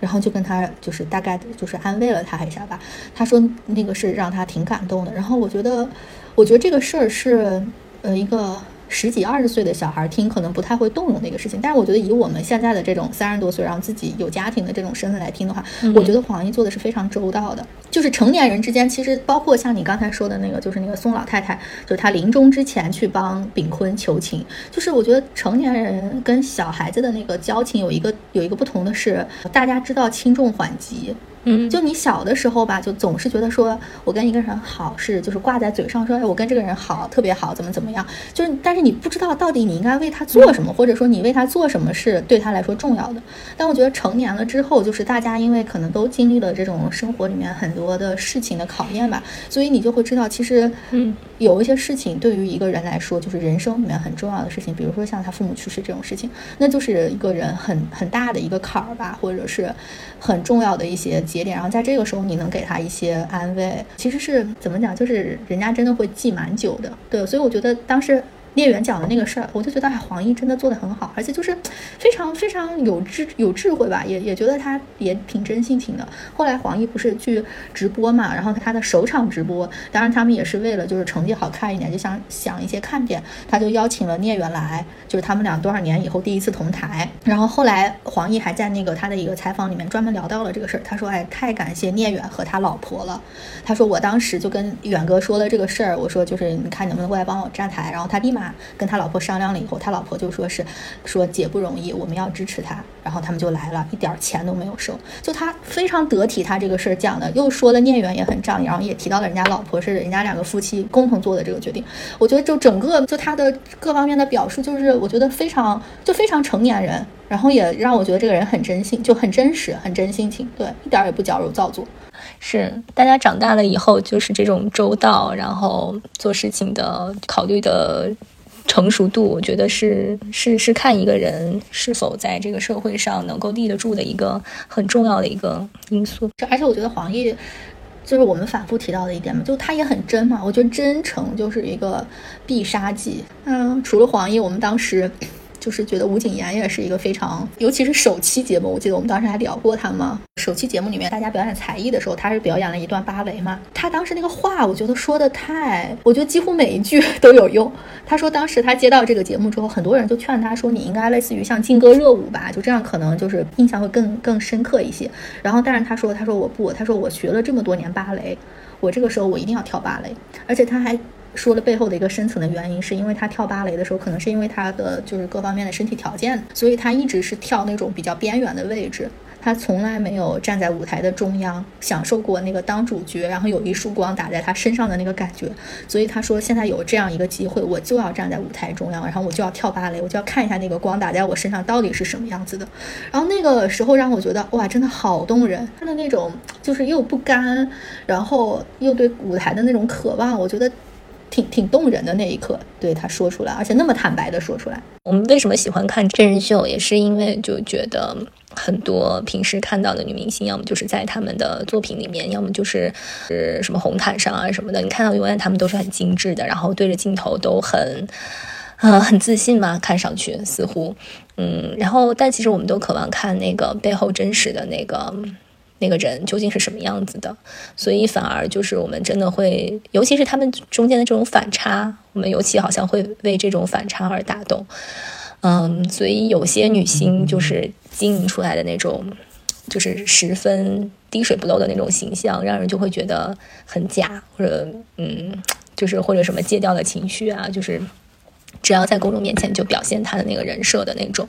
然后就跟他就是大概就是安慰了他一下吧。他说那个是让他挺感动的。然后我觉得，我觉得这个事儿是呃一个。十几二十岁的小孩听可能不太会动容的一个事情，但是我觉得以我们现在的这种三十多岁，然后自己有家庭的这种身份来听的话，我觉得黄奕做的是非常周到的。就是成年人之间，其实包括像你刚才说的那个，就是那个宋老太太，就是她临终之前去帮炳坤求情，就是我觉得成年人跟小孩子的那个交情有一个有一个不同的是，大家知道轻重缓急。嗯，就你小的时候吧，就总是觉得说我跟一个人好是就是挂在嘴上说，哎，我跟这个人好特别好，怎么怎么样，就是但是你不知道到底你应该为他做什么，或者说你为他做什么是对他来说重要的。但我觉得成年了之后，就是大家因为可能都经历了这种生活里面很多的事情的考验吧，所以你就会知道，其实嗯，有一些事情对于一个人来说就是人生里面很重要的事情，比如说像他父母去世这种事情，那就是一个人很很大的一个坎儿吧，或者是很重要的一些。节点，然后在这个时候你能给他一些安慰，其实是怎么讲，就是人家真的会记蛮久的，对，所以我觉得当时。聂远讲的那个事儿，我就觉得哎，黄奕真的做的很好，而且就是非常非常有智有智慧吧，也也觉得他也挺真性情的。后来黄奕不是去直播嘛，然后他的首场直播，当然他们也是为了就是成绩好看一点，就想想一些看点，他就邀请了聂远来，就是他们俩多少年以后第一次同台。然后后来黄奕还在那个他的一个采访里面专门聊到了这个事儿，他说哎，太感谢聂远和他老婆了。他说我当时就跟远哥说了这个事儿，我说就是你看能不能过来帮我站台，然后他立马。跟他老婆商量了以后，他老婆就说是说姐不容易，我们要支持他，然后他们就来了，一点钱都没有收，就他非常得体，他这个事儿讲的又说了孽缘也很仗义，然后也提到了人家老婆是人家两个夫妻共同做的这个决定，我觉得就整个就他的各方面的表述，就是我觉得非常就非常成年人。然后也让我觉得这个人很真心，就很真实，很真性情，对，一点也不矫揉造作。是，大家长大了以后，就是这种周到，然后做事情的考虑的成熟度，我觉得是是是看一个人是否在这个社会上能够立得住的一个很重要的一个因素。而且我觉得黄奕，就是我们反复提到的一点嘛，就他也很真嘛。我觉得真诚就是一个必杀技。嗯，除了黄奕，我们当时。就是觉得吴谨言也是一个非常，尤其是首期节目，我记得我们当时还聊过他嘛。首期节目里面大家表演才艺的时候，他是表演了一段芭蕾嘛。他当时那个话，我觉得说的太，我觉得几乎每一句 都有用。他说当时他接到这个节目之后，很多人就劝他说，你应该类似于像劲歌热舞吧，就这样可能就是印象会更更深刻一些。然后但是他说，他说我不，他说我学了这么多年芭蕾，我这个时候我一定要跳芭蕾，而且他还。说了背后的一个深层的原因，是因为他跳芭蕾的时候，可能是因为他的就是各方面的身体条件，所以他一直是跳那种比较边缘的位置，他从来没有站在舞台的中央，享受过那个当主角，然后有一束光打在他身上的那个感觉。所以他说，现在有这样一个机会，我就要站在舞台中央，然后我就要跳芭蕾，我就要看一下那个光打在我身上到底是什么样子的。然后那个时候让我觉得，哇，真的好动人，他的那种就是又不甘，然后又对舞台的那种渴望，我觉得。挺挺动人的那一刻，对他说出来，而且那么坦白的说出来。我们为什么喜欢看真人秀，也是因为就觉得很多平时看到的女明星，要么就是在他们的作品里面，要么就是是什么红毯上啊什么的，你看到永远他们都是很精致的，然后对着镜头都很，呃，很自信嘛，看上去似乎，嗯，然后但其实我们都渴望看那个背后真实的那个。那个人究竟是什么样子的？所以反而就是我们真的会，尤其是他们中间的这种反差，我们尤其好像会为这种反差而打动。嗯，所以有些女星就是经营出来的那种，就是十分滴水不漏的那种形象，让人就会觉得很假，或者嗯，就是或者什么戒掉的情绪啊，就是。只要在公众面前就表现他的那个人设的那种，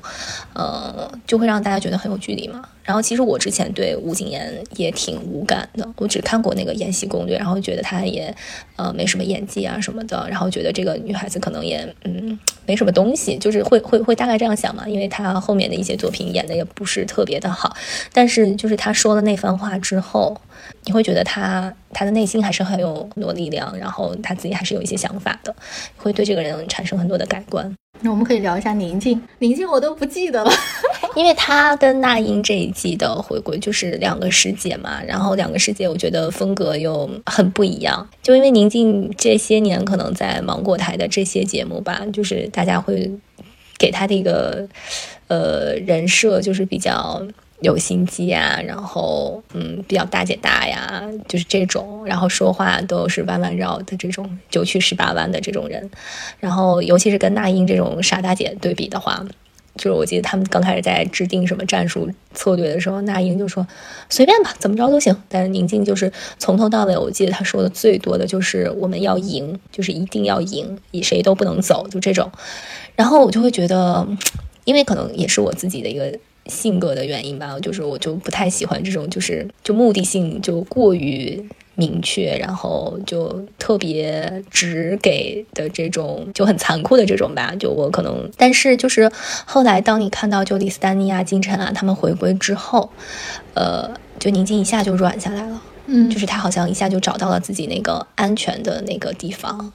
呃，就会让大家觉得很有距离嘛。然后其实我之前对吴谨言也挺无感的，我只看过那个《延禧攻略》，然后觉得她也呃没什么演技啊什么的，然后觉得这个女孩子可能也嗯没什么东西，就是会会会大概这样想嘛。因为她后面的一些作品演的也不是特别的好，但是就是她说了那番话之后。你会觉得她她的内心还是很有很多力量，然后她自己还是有一些想法的，会对这个人产生很多的改观。那我们可以聊一下宁静，宁静我都不记得了，因为她跟那英这一季的回归就是两个师姐嘛，然后两个师姐我觉得风格又很不一样。就因为宁静这些年可能在芒果台的这些节目吧，就是大家会给她的一个呃人设就是比较。有心机啊，然后嗯，比较大姐大呀，就是这种，然后说话都是弯弯绕的这种，九曲十八弯的这种人，然后尤其是跟那英这种傻大姐对比的话，就是我记得他们刚开始在制定什么战术策略的时候，那英就说随便吧，怎么着都行。但是宁静就是从头到尾，我记得他说的最多的就是我们要赢，就是一定要赢，以谁都不能走，就这种。然后我就会觉得，因为可能也是我自己的一个。性格的原因吧，就是我就不太喜欢这种，就是就目的性就过于明确，然后就特别直给的这种，就很残酷的这种吧。就我可能，但是就是后来当你看到就李斯丹妮啊、金晨啊他们回归之后，呃，就宁静一下就软下来了，嗯，就是他好像一下就找到了自己那个安全的那个地方。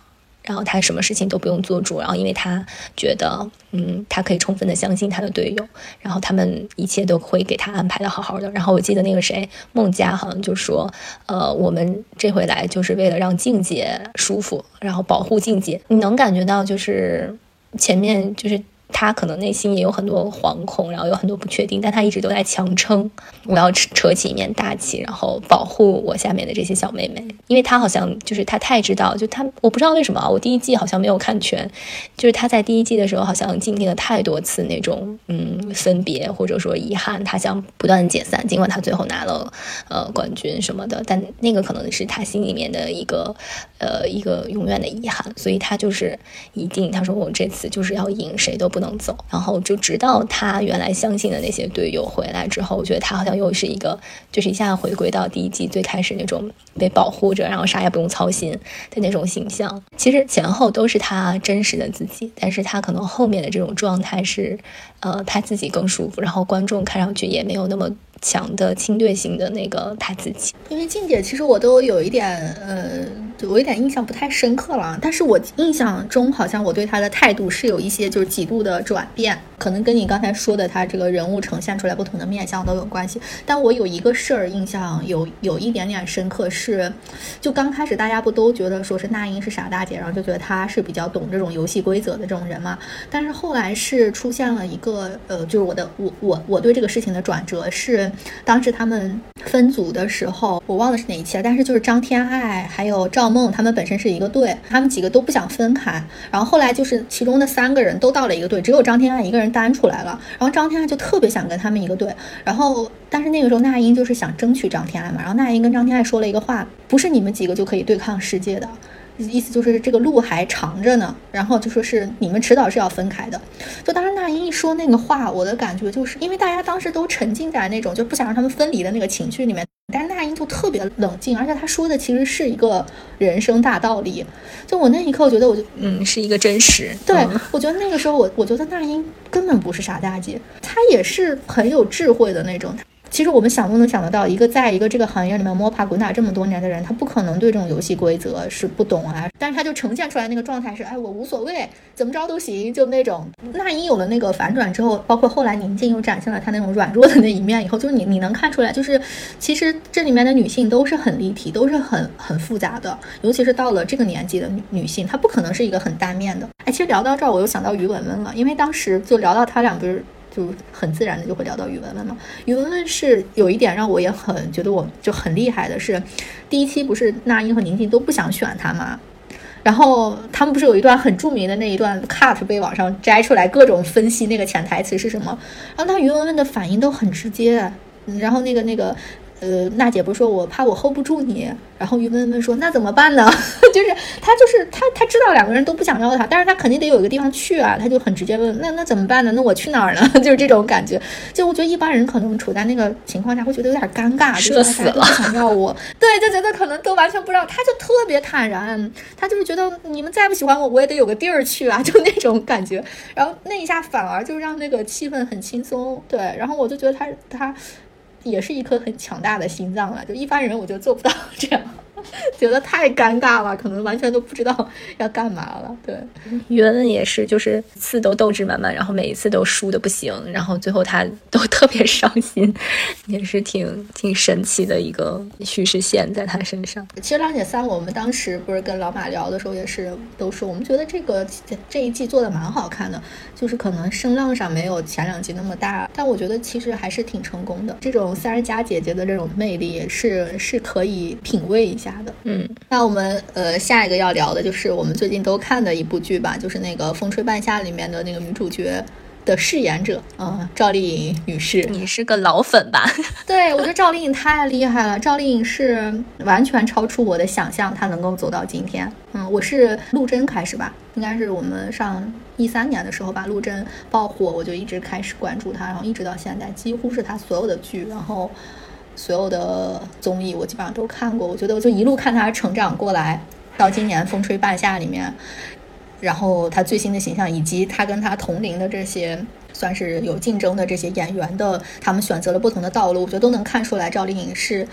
然后他什么事情都不用做主，然后因为他觉得，嗯，他可以充分的相信他的队友，然后他们一切都会给他安排的好好的。然后我记得那个谁，孟佳好像就说，呃，我们这回来就是为了让静姐舒服，然后保护静姐。你能感觉到就是前面就是他可能内心也有很多惶恐，然后有很多不确定，但他一直都在强撑，我要扯起一面大旗，然后保护我下面的这些小妹妹，因为他好像就是他太知道，就他我不知道为什么，我第一季好像没有看全，就是他在第一季的时候好像经历了太多次那种嗯分别或者说遗憾，他想不断解散，尽管他最后拿了呃冠军什么的，但那个可能是他心里面的一个呃一个永远的遗憾，所以他就是一定他说我这次就是要赢，谁都不。能走，然后就直到他原来相信的那些队友回来之后，我觉得他好像又是一个，就是一下回归到第一季最开始那种被保护着，然后啥也不用操心的那种形象。其实前后都是他真实的自己，但是他可能后面的这种状态是，呃，他自己更舒服，然后观众看上去也没有那么。强的侵略性的那个他自己，因为静姐其实我都有一点，呃，我有点印象不太深刻了。但是我印象中好像我对她的态度是有一些就是几度的转变，可能跟你刚才说的她这个人物呈现出来不同的面相都有关系。但我有一个事儿印象有有一点点深刻，是就刚开始大家不都觉得说是那英是傻大姐，然后就觉得她是比较懂这种游戏规则的这种人嘛。但是后来是出现了一个，呃，就是我的我我我对这个事情的转折是。当时他们分组的时候，我忘了是哪一期了，但是就是张天爱还有赵梦，他们本身是一个队，他们几个都不想分开。然后后来就是其中的三个人都到了一个队，只有张天爱一个人单出来了。然后张天爱就特别想跟他们一个队，然后但是那个时候那英就是想争取张天爱嘛。然后那英跟张天爱说了一个话，不是你们几个就可以对抗世界的。意思就是这个路还长着呢，然后就说是你们迟早是要分开的。就当时那英一说那个话，我的感觉就是因为大家当时都沉浸在那种就不想让他们分离的那个情绪里面，但是那英就特别冷静，而且她说的其实是一个人生大道理。就我那一刻，我觉得我就嗯是一个真实。对，我觉得那个时候我我觉得那英根本不是傻大姐，她也是很有智慧的那种。其实我们想都能想得到，一个在一个这个行业里面摸爬滚打这么多年的人，他不可能对这种游戏规则是不懂啊。但是他就呈现出来那个状态是，哎，我无所谓，怎么着都行，就那种。那英有了那个反转之后，包括后来宁静又展现了她那种软弱的那一面以后，就是你你能看出来，就是其实这里面的女性都是很立体，都是很很复杂的。尤其是到了这个年纪的女女性，她不可能是一个很单面的。哎，其实聊到这儿，我又想到于文文了，因为当时就聊到他俩不是。就很自然的就会聊到于文文嘛。于文文是有一点让我也很觉得我就很厉害的是，第一期不是那英和宁静都不想选他吗？然后他们不是有一段很著名的那一段 cut 被网上摘出来，各种分析那个潜台词是什么？然后他于文文的反应都很直接，然后那个那个。呃，娜姐不是说我怕我 hold 不住你，然后于文文说那怎么办呢？就是他就是他他知道两个人都不想要他，但是他肯定得有一个地方去啊，他就很直接问那那怎么办呢？那我去哪儿呢？就是这种感觉。就我觉得一般人可能处在那个情况下会觉得有点尴尬，就是大家都不想要我，对，就觉得可能都完全不知道，他就特别坦然，他就是觉得你们再不喜欢我，我也得有个地儿去啊，就那种感觉。然后那一下反而就让那个气氛很轻松，对，然后我就觉得他他。也是一颗很强大的心脏了，就一般人我就做不到这样。觉得太尴尬了，可能完全都不知道要干嘛了。对，于文文也是，就是次都斗志满满，然后每一次都输的不行，然后最后他都特别伤心，也是挺挺神奇的一个叙事线在他身上。其实《浪姐三》，我们当时不是跟老马聊的时候，也是都说，我们觉得这个这一季做的蛮好看的，就是可能声浪上没有前两季那么大，但我觉得其实还是挺成功的。这种三十加姐姐的这种魅力，也是是可以品味一下。的，嗯，那我们呃下一个要聊的就是我们最近都看的一部剧吧，就是那个《风吹半夏》里面的那个女主角的饰演者，嗯，赵丽颖女士。你是个老粉吧？对，我觉得赵丽颖太厉害了，赵丽颖是完全超出我的想象，她能够走到今天。嗯，我是陆贞开始吧，应该是我们上一三年的时候吧，陆贞爆火，我就一直开始关注她，然后一直到现在，几乎是她所有的剧，然后。所有的综艺我基本上都看过，我觉得我就一路看他成长过来，到今年《风吹半夏》里面，然后他最新的形象，以及他跟他同龄的这些算是有竞争的这些演员的，他们选择了不同的道路，我觉得都能看出来赵丽颖是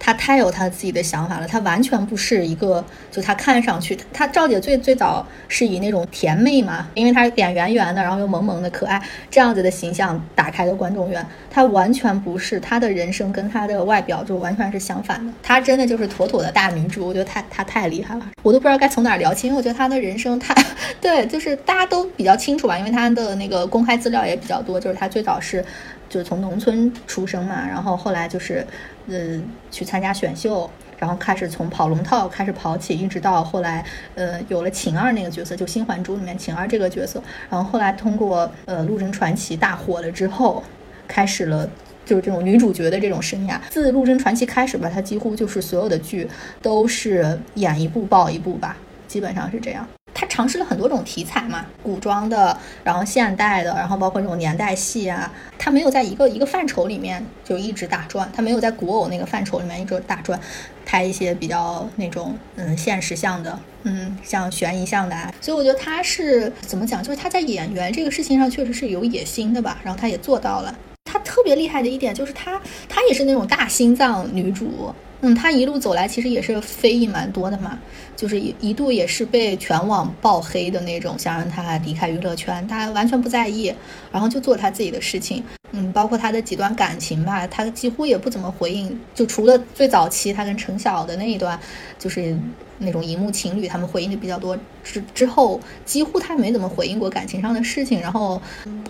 她太有她自己的想法了，她完全不是一个，就她看上去，她赵姐最最早是以那种甜妹嘛，因为她脸圆圆的，然后又萌萌的可爱这样子的形象打开的观众缘，她完全不是，她的人生跟她的外表就完全是相反的，她真的就是妥妥的大女主，我觉得她她太厉害了，我都不知道该从哪聊起，因为我觉得她的人生太 对，就是大家都比较清楚吧，因为她的那个公开资料也比较多，就是她最早是。就是从农村出生嘛，然后后来就是，呃，去参加选秀，然后开始从跑龙套开始跑起，一直到后来，呃，有了晴儿那个角色，就《新还珠》里面晴儿这个角色，然后后来通过呃《陆贞传奇》大火了之后，开始了就是这种女主角的这种生涯。自《陆贞传奇》开始吧，她几乎就是所有的剧都是演一部爆一部吧，基本上是这样。他尝试了很多种题材嘛，古装的，然后现代的，然后包括这种年代戏啊，他没有在一个一个范畴里面就一直打转，他没有在古偶那个范畴里面一直打转，拍一些比较那种嗯现实向的，嗯像悬疑向的啊，所以我觉得他是怎么讲，就是他在演员这个事情上确实是有野心的吧，然后他也做到了。他特别厉害的一点就是他，他也是那种大心脏女主。嗯，他一路走来其实也是非议蛮多的嘛，就是一一度也是被全网爆黑的那种，想让他离开娱乐圈，他完全不在意，然后就做他自己的事情。嗯，包括他的几段感情吧，他几乎也不怎么回应，就除了最早期他跟陈晓的那一段，就是那种荧幕情侣，他们回应的比较多。之之后，几乎他没怎么回应过感情上的事情。然后，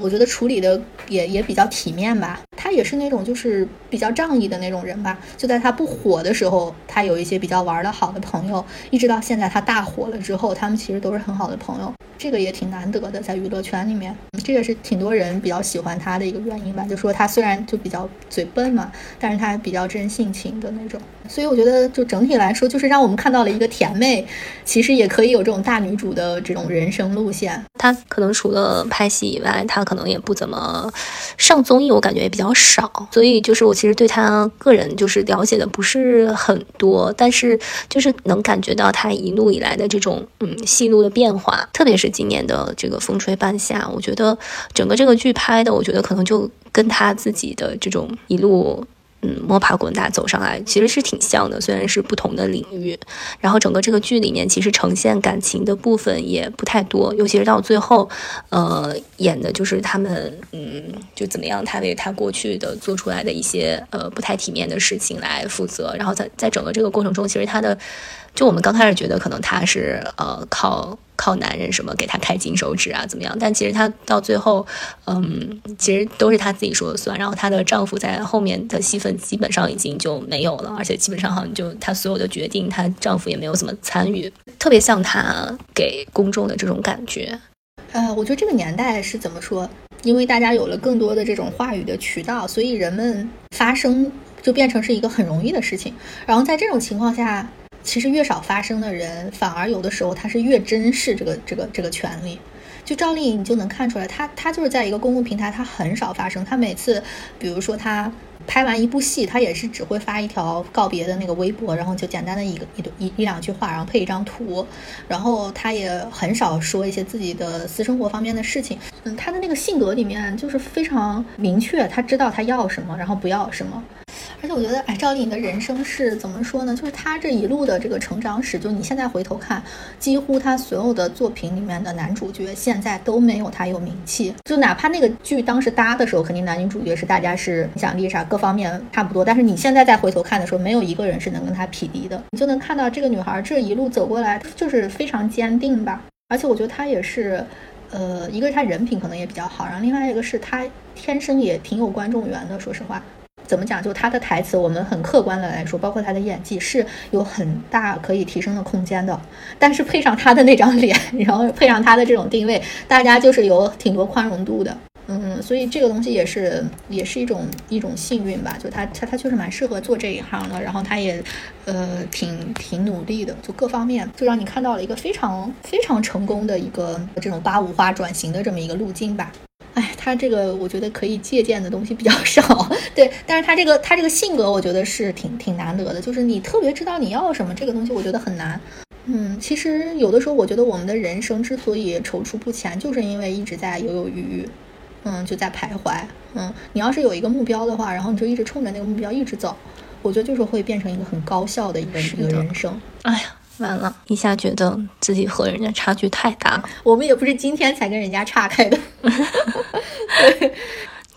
我觉得处理的也也比较体面吧。他也是那种就是比较仗义的那种人吧。就在他不火的时候，他有一些比较玩的好的朋友，一直到现在他大火了之后，他们其实都是很好的朋友。这个也挺难得的，在娱乐圈里面，这也是挺多人比较喜欢他的一个原因吧。就说他虽然就比较嘴笨嘛，但是他比较真性情的那种。所以我觉得，就整体来说，就是让我们看到了一个甜妹，其实也可以有这种大女主的这种人生路线。她可能除了拍戏以外，她可能也不怎么上综艺，我感觉也比较少。所以就是我其实对她个人就是了解的不是很多，但是就是能感觉到她一路以来的这种嗯戏路的变化，特别是今年的这个《风吹半夏》，我觉得整个这个剧拍的，我觉得可能就跟他自己的这种一路。嗯，摸爬滚打走上来其实是挺像的，虽然是不同的领域。然后整个这个剧里面，其实呈现感情的部分也不太多，尤其是到最后，呃，演的就是他们，嗯，就怎么样，他为他过去的做出来的一些呃不太体面的事情来负责。然后在在整个这个过程中，其实他的。就我们刚开始觉得可能他是呃靠靠男人什么给她开金手指啊怎么样，但其实她到最后，嗯，其实都是她自己说了算。然后她的丈夫在后面的戏份基本上已经就没有了，而且基本上好像就她所有的决定，她丈夫也没有怎么参与，特别像她给公众的这种感觉。呃，我觉得这个年代是怎么说？因为大家有了更多的这种话语的渠道，所以人们发声就变成是一个很容易的事情。然后在这种情况下。其实越少发生的人，反而有的时候他是越珍视这个这个这个权利。就赵丽颖，你就能看出来，她她就是在一个公共平台，她很少发生。她每次，比如说她拍完一部戏，他也是只会发一条告别的那个微博，然后就简单的一个一一一两句话，然后配一张图，然后他也很少说一些自己的私生活方面的事情。嗯，他的那个性格里面就是非常明确，他知道他要什么，然后不要什么。而且我觉得，哎，赵丽颖的人生是怎么说呢？就是她这一路的这个成长史，就你现在回头看，几乎她所有的作品里面的男主角，现在都没有她有名气。就哪怕那个剧当时搭的时候，肯定男女主角是大家是影响力啥各方面差不多，但是你现在再回头看的时候，没有一个人是能跟她匹敌的。你就能看到这个女孩这一路走过来，就是非常坚定吧。而且我觉得她也是，呃，一个是她人品可能也比较好，然后另外一个是她天生也挺有观众缘的。说实话。怎么讲？就她的台词，我们很客观的来说，包括她的演技是有很大可以提升的空间的。但是配上她的那张脸，然后配上她的这种定位，大家就是有挺多宽容度的。嗯，所以这个东西也是也是一种一种幸运吧。就他他他确实蛮适合做这一行的，然后他也呃挺挺努力的，就各方面就让你看到了一个非常非常成功的一个这种八五花转型的这么一个路径吧。哎，他这个我觉得可以借鉴的东西比较 少，对，但是他这个他这个性格，我觉得是挺挺难得的，就是你特别知道你要什么，这个东西我觉得很难。嗯，其实有的时候我觉得我们的人生之所以踌躇不前，就是因为一直在犹犹豫豫，嗯，就在徘徊。嗯，你要是有一个目标的话，然后你就一直冲着那个目标一直走，我觉得就是会变成一个很高效的一个一个人生。哎呀，完了，一下觉得自己和人家差距太大了。我们也不是今天才跟人家岔开的。对，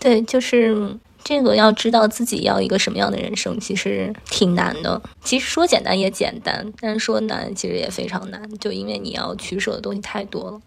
对，就是这个要知道自己要一个什么样的人生，其实挺难的。其实说简单也简单，但是说难其实也非常难，就因为你要取舍的东西太多了。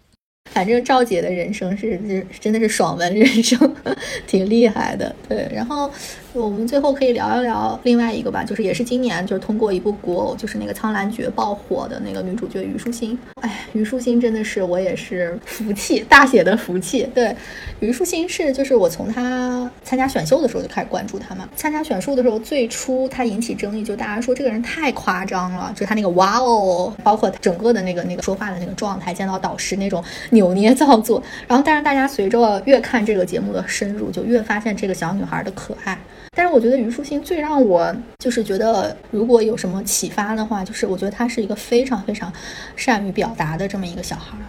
反正赵姐的人生是是真的是爽文人生，挺厉害的。对，然后我们最后可以聊一聊另外一个吧，就是也是今年就是通过一部古偶，就是那个《苍兰诀》爆火的那个女主角虞书欣。哎，虞书欣真的是我也是福气，大写的福气。对，虞书欣是就是我从她参加选秀的时候就开始关注她嘛。参加选秀的时候，最初她引起争议，就大家说这个人太夸张了，就她那个哇哦，包括整个的那个那个说话的那个状态，见到导师那种。扭捏造作，然后但是大家随着越看这个节目的深入，就越发现这个小女孩的可爱。但是我觉得虞书欣最让我就是觉得，如果有什么启发的话，就是我觉得她是一个非常非常善于表达的这么一个小孩儿。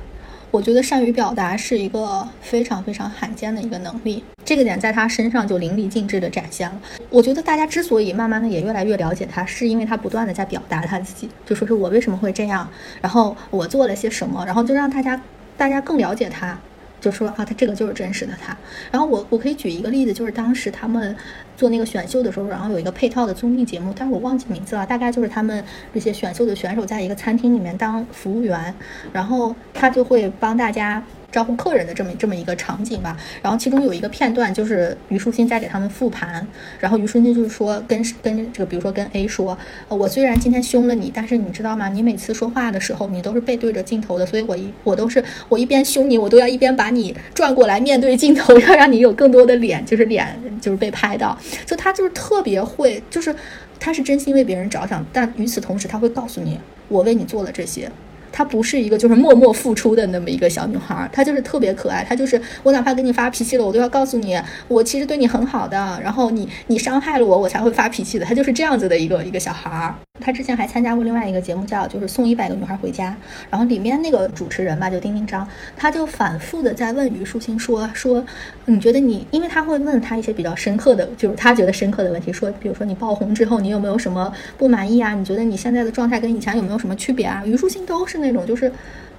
我觉得善于表达是一个非常非常罕见的一个能力，这个点在她身上就淋漓尽致的展现了。我觉得大家之所以慢慢的也越来越了解她，是因为她不断的在表达她自己，就说是我为什么会这样，然后我做了些什么，然后就让大家。大家更了解他，就说啊，他这个就是真实的他。然后我我可以举一个例子，就是当时他们做那个选秀的时候，然后有一个配套的综艺节目，但是我忘记名字了，大概就是他们这些选秀的选手在一个餐厅里面当服务员，然后他就会帮大家。招呼客人的这么这么一个场景吧，然后其中有一个片段就是虞书欣在给他们复盘，然后虞书欣就是说跟跟这个比如说跟 A 说，我虽然今天凶了你，但是你知道吗？你每次说话的时候你都是背对着镜头的，所以我一我都是我一边凶你，我都要一边把你转过来面对镜头，要让你有更多的脸，就是脸就是被拍到，就他就是特别会，就是他是真心为别人着想，但与此同时他会告诉你，我为你做了这些。她不是一个就是默默付出的那么一个小女孩，她就是特别可爱。她就是我哪怕跟你发脾气了，我都要告诉你，我其实对你很好的。然后你你伤害了我，我才会发脾气的。她就是这样子的一个一个小孩儿。她之前还参加过另外一个节目，叫就是送一百个女孩回家。然后里面那个主持人吧，就丁丁张，他就反复的在问虞书欣说说，你觉得你，因为他会问他一些比较深刻的，就是他觉得深刻的问题，说比如说你爆红之后，你有没有什么不满意啊？你觉得你现在的状态跟以前有没有什么区别啊？虞书欣都是。那种就是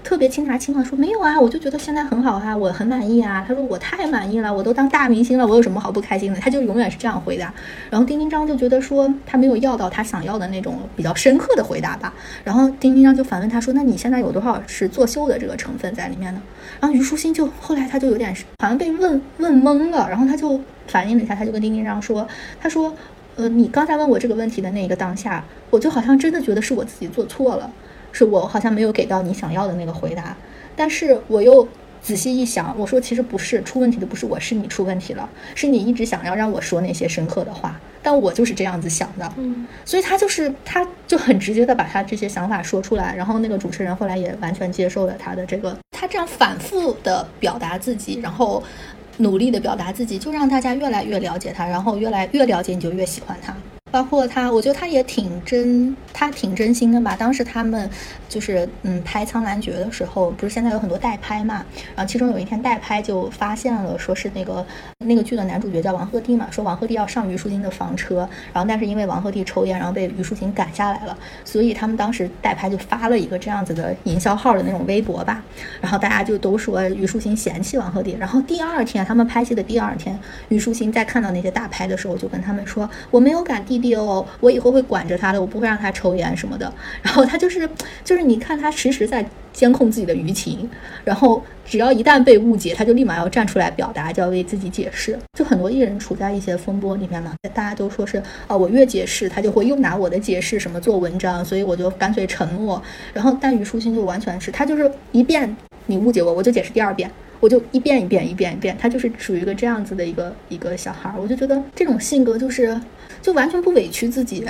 特别轻拿轻放，说没有啊，我就觉得现在很好啊，我很满意啊。他说我太满意了，我都当大明星了，我有什么好不开心的？他就永远是这样回答。然后丁丁章就觉得说他没有要到他想要的那种比较深刻的回答吧。然后丁丁章就反问他说：“那你现在有多少是作秀的这个成分在里面呢？”然后虞书欣就后来他就有点好像被问问懵了，然后他就反应了一下，他就跟丁丁章说：“他说，呃，你刚才问我这个问题的那个当下，我就好像真的觉得是我自己做错了。”是我好像没有给到你想要的那个回答，但是我又仔细一想，我说其实不是出问题的不是我，是你出问题了，是你一直想要让我说那些深刻的话，但我就是这样子想的，嗯，所以他就是他就很直接的把他这些想法说出来，然后那个主持人后来也完全接受了他的这个，他这样反复的表达自己，然后努力的表达自己，就让大家越来越了解他，然后越来越了解你就越喜欢他。包括他，我觉得他也挺真，他挺真心的吧。当时他们就是嗯拍《苍兰诀》的时候，不是现在有很多代拍嘛？然后其中有一天代拍就发现了，说是那个那个剧的男主角叫王鹤棣嘛，说王鹤棣要上虞书欣的房车，然后但是因为王鹤棣抽烟，然后被虞书欣赶下来了，所以他们当时代拍就发了一个这样子的营销号的那种微博吧，然后大家就都说虞书欣嫌弃王鹤棣。然后第二天他们拍戏的第二天，虞书欣在看到那些大拍的时候，就跟他们说：“我没有赶地。”哦，我以后会管着他的，我不会让他抽烟什么的。然后他就是，就是你看他时时在监控自己的舆情，然后只要一旦被误解，他就立马要站出来表达，就要为自己解释。就很多艺人处在一些风波里面嘛，大家都说是啊，我越解释，他就会又拿我的解释什么做文章，所以我就干脆沉默。然后但虞书欣就完全是，他就是一遍你误解我，我就解释第二遍。我就一遍一遍一遍一遍，他就是属于一个这样子的一个一个小孩儿，我就觉得这种性格就是，就完全不委屈自己，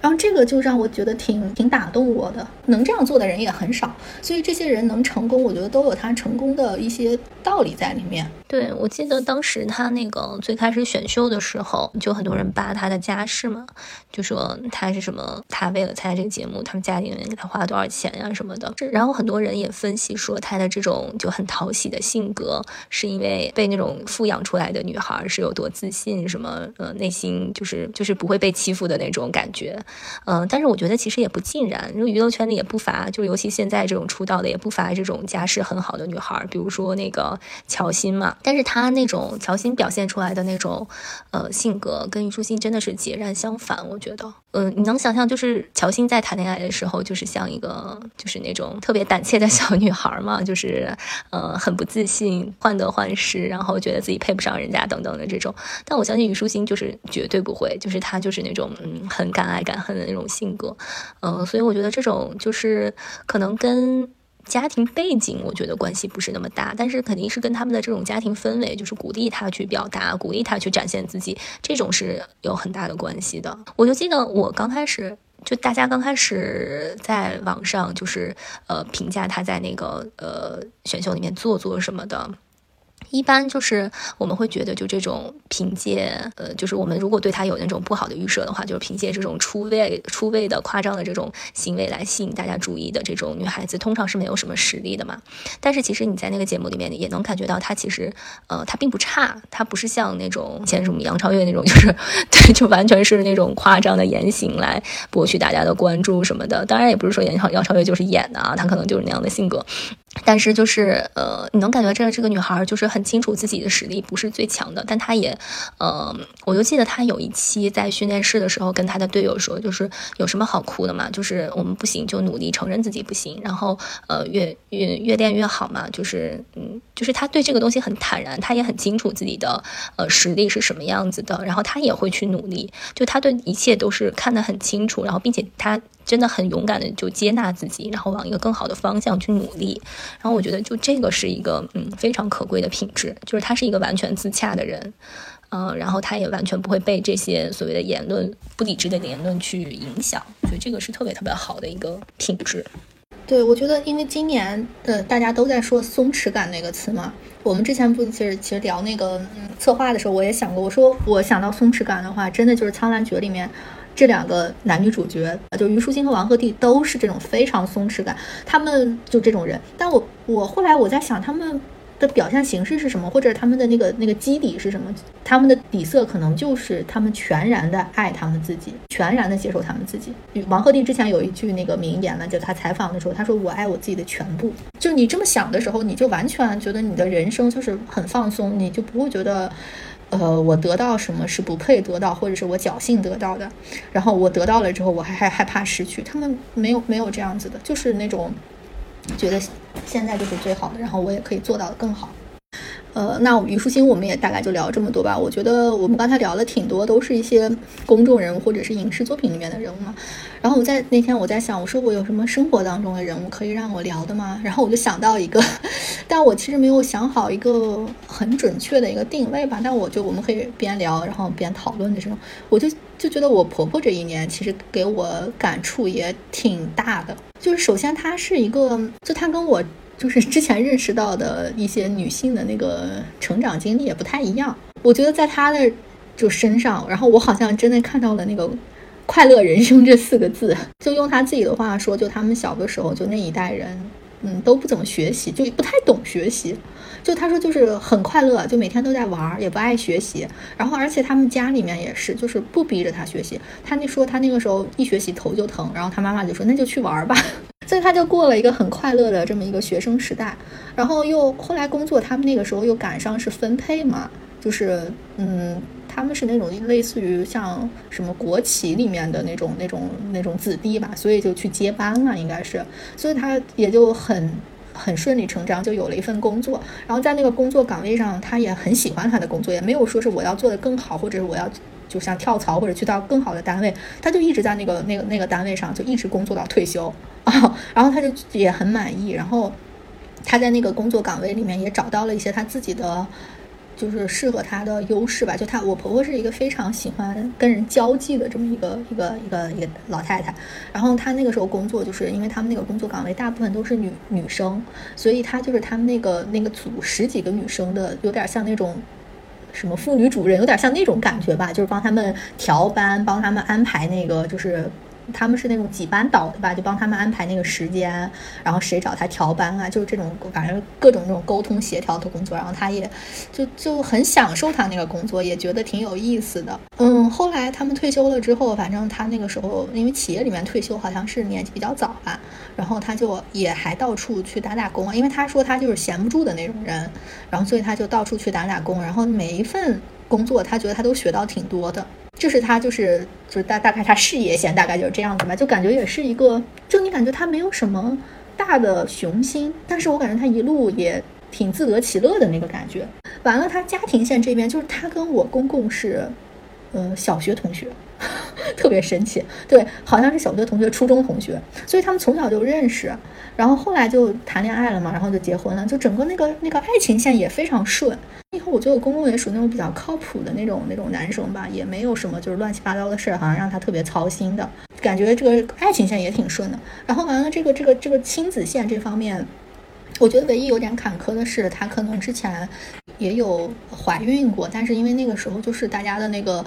然后这个就让我觉得挺挺打动我的。能这样做的人也很少，所以这些人能成功，我觉得都有他成功的一些道理在里面。对，我记得当时他那个最开始选秀的时候，就很多人扒他的家世嘛，就说他是什么，他为了参加这个节目，他们家里面给他花了多少钱呀什么的。然后很多人也分析说，他的这种就很讨喜的性格，是因为被那种富养出来的女孩是有多自信，什么呃内心就是就是不会被欺负的那种感觉。嗯，但是我觉得其实也不尽然，因为娱乐圈里也不乏，就尤其现在这种出道的也不乏这种家世很好的女孩，比如说那个乔欣嘛。但是她那种乔欣表现出来的那种呃性格，跟虞书欣真的是截然相反。我觉得，嗯，你能想象，就是乔欣在谈恋爱的时候，就是像一个就是那种特别胆怯的小女孩嘛，就是呃很不自信，患得患失，然后觉得自己配不上人家等等的这种。但我相信虞书欣就是绝对不会，就是她就是那种嗯很敢爱敢恨的那种性格，嗯，所以我觉得这种就是可能跟。家庭背景，我觉得关系不是那么大，但是肯定是跟他们的这种家庭氛围，就是鼓励他去表达，鼓励他去展现自己，这种是有很大的关系的。我就记得我刚开始，就大家刚开始在网上就是呃评价他在那个呃选秀里面做作什么的。一般就是我们会觉得，就这种凭借，呃，就是我们如果对他有那种不好的预设的话，就是凭借这种出位、出位的夸张的这种行为来吸引大家注意的这种女孩子，通常是没有什么实力的嘛。但是其实你在那个节目里面也能感觉到，她其实，呃，她并不差，她不是像那种前什么杨超越那种，就是对，就完全是那种夸张的言行来博取大家的关注什么的。当然也不是说杨超杨超越就是演的啊，她可能就是那样的性格。但是就是，呃，你能感觉这这个女孩就是很清楚自己的实力不是最强的，但他也，呃，我就记得他有一期在训练室的时候跟他的队友说，就是有什么好哭的嘛，就是我们不行就努力承认自己不行，然后呃越越越练越好嘛，就是嗯，就是他对这个东西很坦然，他也很清楚自己的呃实力是什么样子的，然后他也会去努力，就他对一切都是看得很清楚，然后并且他。真的很勇敢的就接纳自己，然后往一个更好的方向去努力。然后我觉得就这个是一个嗯非常可贵的品品质，就是他是一个完全自洽的人，嗯，然后他也完全不会被这些所谓的言论不理智的言论去影响。我觉得这个是特别特别好的一个品质。对，我觉得因为今年呃大家都在说松弛感那个词嘛，我们之前不其实其实聊那个策划的时候，我也想过，我说我想到松弛感的话，真的就是《苍兰诀》里面。这两个男女主角，就虞书欣和王鹤棣，都是这种非常松弛感，他们就这种人。但我我后来我在想，他们的表现形式是什么，或者他们的那个那个基底是什么？他们的底色可能就是他们全然的爱他们自己，全然的接受他们自己。王鹤棣之前有一句那个名言呢，就他采访的时候，他说：“我爱我自己的全部。”就你这么想的时候，你就完全觉得你的人生就是很放松，你就不会觉得。呃，我得到什么是不配得到，或者是我侥幸得到的，然后我得到了之后，我还还害怕失去。他们没有没有这样子的，就是那种觉得现在就是最好的，然后我也可以做到的更好。呃，那虞书欣我们也大概就聊这么多吧。我觉得我们刚才聊了挺多，都是一些公众人物或者是影视作品里面的人物嘛。然后我在那天我在想，我说我有什么生活当中的人物可以让我聊的吗？然后我就想到一个，但我其实没有想好一个很准确的一个定位吧。但我就我们可以边聊然后边讨论的时候，我就就觉得我婆婆这一年其实给我感触也挺大的。就是首先她是一个，就她跟我。就是之前认识到的一些女性的那个成长经历也不太一样，我觉得在她的就身上，然后我好像真的看到了那个“快乐人生”这四个字。就用她自己的话说，就他们小的时候，就那一代人，嗯，都不怎么学习，就不太懂学习。就她说，就是很快乐，就每天都在玩，也不爱学习。然后，而且他们家里面也是，就是不逼着她学习。她那说，她那个时候一学习头就疼，然后她妈妈就说，那就去玩吧。所以他就过了一个很快乐的这么一个学生时代，然后又后来工作，他们那个时候又赶上是分配嘛，就是嗯，他们是那种类似于像什么国企里面的那种那种那种子弟吧，所以就去接班了，应该是，所以他也就很很顺理成章就有了一份工作，然后在那个工作岗位上，他也很喜欢他的工作，也没有说是我要做的更好，或者是我要。就像跳槽或者去到更好的单位，他就一直在那个那个那个单位上，就一直工作到退休。啊。然后他就也很满意。然后他在那个工作岗位里面也找到了一些他自己的，就是适合她的优势吧。就她，我婆婆是一个非常喜欢跟人交际的这么一个一个一个一个老太太。然后她那个时候工作，就是因为他们那个工作岗位大部分都是女女生，所以她就是他们那个那个组十几个女生的，有点像那种什么妇女主任，有点像那种感觉吧，就是帮他们调班，帮他们安排那个就是。他们是那种几班倒的吧，就帮他们安排那个时间，然后谁找他调班啊，就是这种反正各种这种沟通协调的工作，然后他也就就很享受他那个工作，也觉得挺有意思的。嗯，后来他们退休了之后，反正他那个时候因为企业里面退休好像是年纪比较早吧，然后他就也还到处去打打工，因为他说他就是闲不住的那种人，然后所以他就到处去打打工，然后每一份工作他觉得他都学到挺多的。这是他，就是就是大大概他事业线大概就是这样子吧，就感觉也是一个，就你感觉他没有什么大的雄心，但是我感觉他一路也挺自得其乐的那个感觉。完了，他家庭线这边就是他跟我公公是，呃，小学同学，特别神奇，对，好像是小学同学、初中同学，所以他们从小就认识，然后后来就谈恋爱了嘛，然后就结婚了，就整个那个那个爱情线也非常顺。以后我觉得我公公也属于那种比较靠谱的那种那种男生吧，也没有什么就是乱七八糟的事儿，好像让他特别操心的感觉。这个爱情线也挺顺的。然后完了，这个这个这个亲子线这方面，我觉得唯一有点坎坷的是，他可能之前也有怀孕过，但是因为那个时候就是大家的那个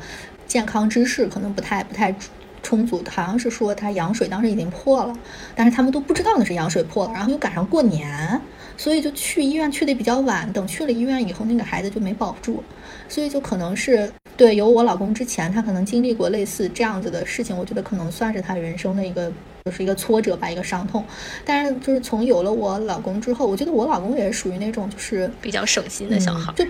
健康知识可能不太不太充足，好像是说他羊水当时已经破了，但是他们都不知道那是羊水破了，然后又赶上过年。所以就去医院去的比较晚，等去了医院以后，那个孩子就没保住，所以就可能是对有我老公之前，他可能经历过类似这样子的事情，我觉得可能算是他人生的一个就是一个挫折吧，一个伤痛。但是就是从有了我老公之后，我觉得我老公也是属于那种就是比较省心的小孩，就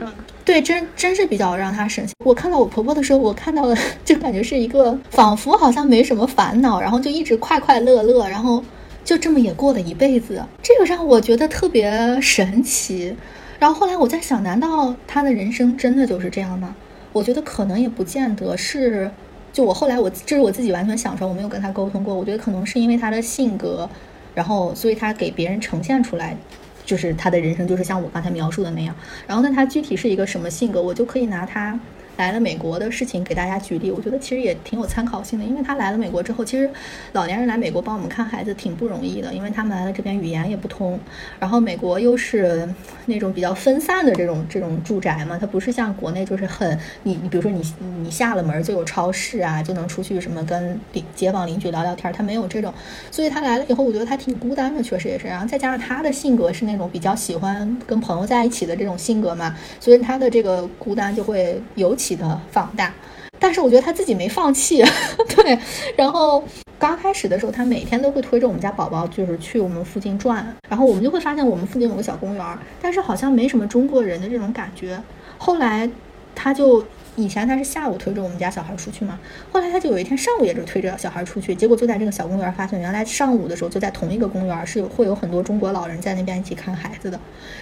对，真真是比较让他省心。我看到我婆婆的时候，我看到了就感觉是一个仿佛好像没什么烦恼，然后就一直快快乐乐，然后。就这么也过了一辈子，这个让我觉得特别神奇。然后后来我在想，难道他的人生真的就是这样吗？我觉得可能也不见得是。就我后来我这是我自己完全想出来，我没有跟他沟通过。我觉得可能是因为他的性格，然后所以他给别人呈现出来，就是他的人生就是像我刚才描述的那样。然后那他具体是一个什么性格，我就可以拿他。来了美国的事情给大家举例，我觉得其实也挺有参考性的，因为他来了美国之后，其实老年人来美国帮我们看孩子挺不容易的，因为他们来了这边语言也不通，然后美国又是那种比较分散的这种这种住宅嘛，它不是像国内就是很你你比如说你你下了门就有超市啊，就能出去什么跟邻街坊邻居聊聊天，他没有这种，所以他来了以后，我觉得他挺孤单的，确实也是，然后再加上他的性格是那种比较喜欢跟朋友在一起的这种性格嘛，所以他的这个孤单就会尤其。起的放大，但是我觉得他自己没放弃，对。然后刚开始的时候，他每天都会推着我们家宝宝，就是去我们附近转。然后我们就会发现我们附近有个小公园，但是好像没什么中国人的这种感觉。后来他就。以前他是下午推着我们家小孩出去嘛，后来他就有一天上午也是推着小孩出去，结果就在这个小公园发现，原来上午的时候就在同一个公园是有会有很多中国老人在那边一起看孩子的，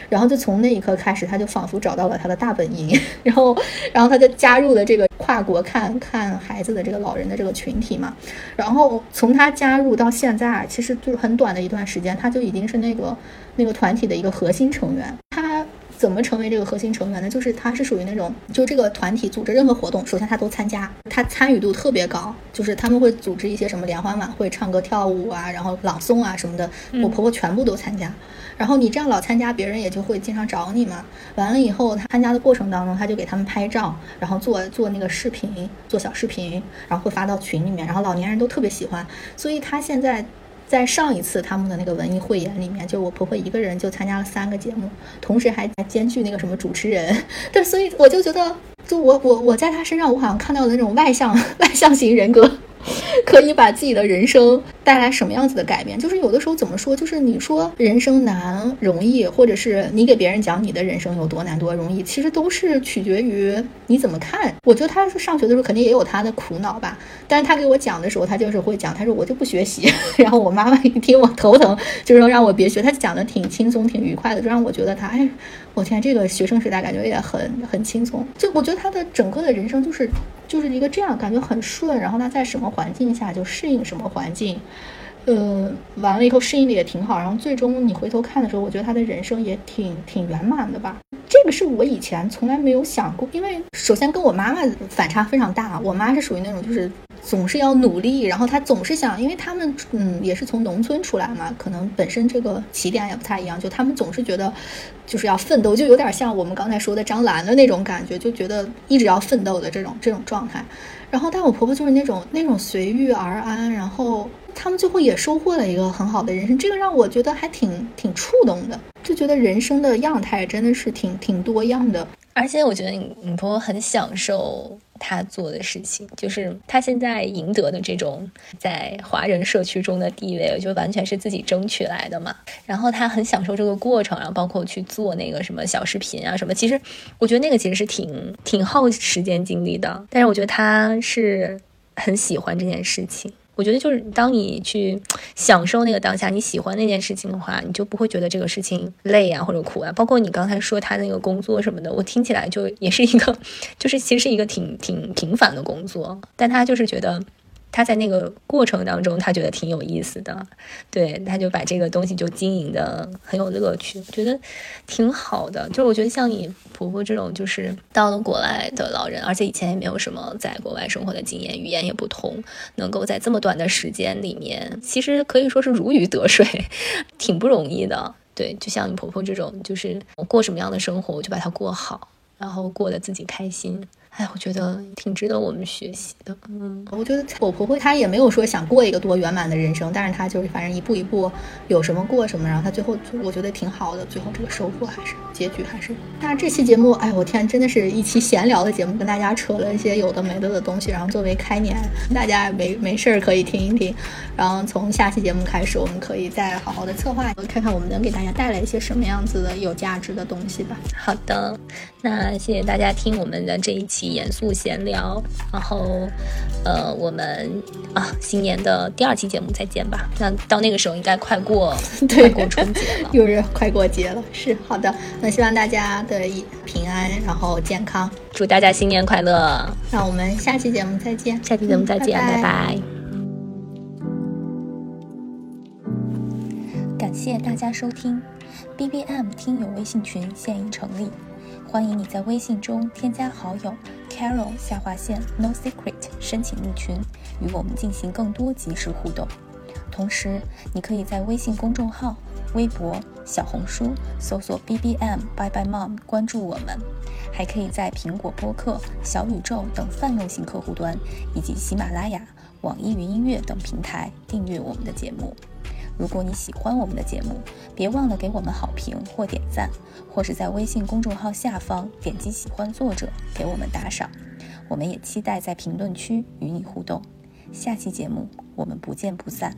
然后就从那一刻开始，他就仿佛找到了他的大本营，然后然后他就加入了这个跨国看看孩子的这个老人的这个群体嘛，然后从他加入到现在，其实就是很短的一段时间，他就已经是那个那个团体的一个核心成员，怎么成为这个核心成员呢？就是他是属于那种，就这个团体组织任何活动，首先他都参加，他参与度特别高。就是他们会组织一些什么联欢晚会，唱歌跳舞啊，然后朗诵啊什么的，我婆婆全部都参加。然后你这样老参加，别人也就会经常找你嘛。完了以后，他参加的过程当中，他就给他们拍照，然后做做那个视频，做小视频，然后会发到群里面，然后老年人都特别喜欢。所以他现在。在上一次他们的那个文艺汇演里面，就我婆婆一个人就参加了三个节目，同时还还兼具那个什么主持人。对，所以我就觉得，就我我我在她身上，我好像看到了那种外向 外向型人格。可以把自己的人生带来什么样子的改变？就是有的时候怎么说？就是你说人生难容易，或者是你给别人讲你的人生有多难多容易，其实都是取决于你怎么看。我觉得他是上学的时候肯定也有他的苦恼吧，但是他给我讲的时候，他就是会讲，他说我就不学习，然后我妈妈一听我头疼，就说让我别学。他讲的挺轻松、挺愉快的，就让我觉得他，哎，我天，这个学生时代感觉也很很轻松。就我觉得他的整个的人生就是。就是一个这样感觉很顺，然后他在什么环境下就适应什么环境，呃，完了以后适应的也挺好，然后最终你回头看的时候，我觉得他的人生也挺挺圆满的吧。这个是我以前从来没有想过，因为首先跟我妈妈反差非常大，我妈是属于那种就是总是要努力，然后她总是想，因为他们嗯也是从农村出来嘛，可能本身这个起点也不太一样，就他们总是觉得就是要奋斗，就有点像我们刚才说的张兰的那种感觉，就觉得一直要奋斗的这种这种状态。然后，但我婆婆就是那种那种随遇而安，然后他们最后也收获了一个很好的人生，这个让我觉得还挺挺触动的，就觉得人生的样态真的是挺挺多样的。而且我觉得你你婆婆很享受她做的事情，就是她现在赢得的这种在华人社区中的地位，就完全是自己争取来的嘛。然后她很享受这个过程，然后包括去做那个什么小视频啊什么。其实我觉得那个其实是挺挺耗时间精力的，但是我觉得她是很喜欢这件事情。我觉得就是当你去享受那个当下，你喜欢那件事情的话，你就不会觉得这个事情累啊或者苦啊。包括你刚才说他那个工作什么的，我听起来就也是一个，就是其实是一个挺挺平凡的工作，但他就是觉得。他在那个过程当中，他觉得挺有意思的，对，他就把这个东西就经营的很有乐趣，觉得挺好的。就是我觉得像你婆婆这种，就是到了国外的老人，而且以前也没有什么在国外生活的经验，语言也不通，能够在这么短的时间里面，其实可以说是如鱼得水，挺不容易的。对，就像你婆婆这种，就是我过什么样的生活，我就把它过好，然后过得自己开心。哎，我觉得挺值得我们学习的。嗯，我觉得我婆婆她也没有说想过一个多圆满的人生，但是她就是反正一步一步有什么过什么，然后她最后我觉得挺好的，最后这个收获还是结局还是。那这期节目，哎，我天，真的是一期闲聊的节目，跟大家扯了一些有的没的的东西，然后作为开年，大家没没事儿可以听一听。然后从下期节目开始，我们可以再好好的策划，看看我们能给大家带来一些什么样子的有价值的东西吧。好的，那谢谢大家听我们的这一期。严肃闲聊，然后，呃，我们啊，新年的第二期节目再见吧。那到那个时候应该快过，快过春节了，又是快过节了。是好的，那希望大家的平安，然后健康，祝大家新年快乐。那我们下期节目再见，下期节目再见，拜拜。感谢大家收听，B B M 听友微信群现已成立。欢迎你在微信中添加好友 Carol 下划线 No Secret 申请入群，与我们进行更多即时互动。同时，你可以在微信公众号、微博、小红书搜索 BBM Bye Bye Mom 关注我们，还可以在苹果播客、小宇宙等泛用型客户端，以及喜马拉雅、网易云音乐等平台订阅我们的节目。如果你喜欢我们的节目，别忘了给我们好评或点赞，或是在微信公众号下方点击喜欢作者给我们打赏。我们也期待在评论区与你互动。下期节目我们不见不散。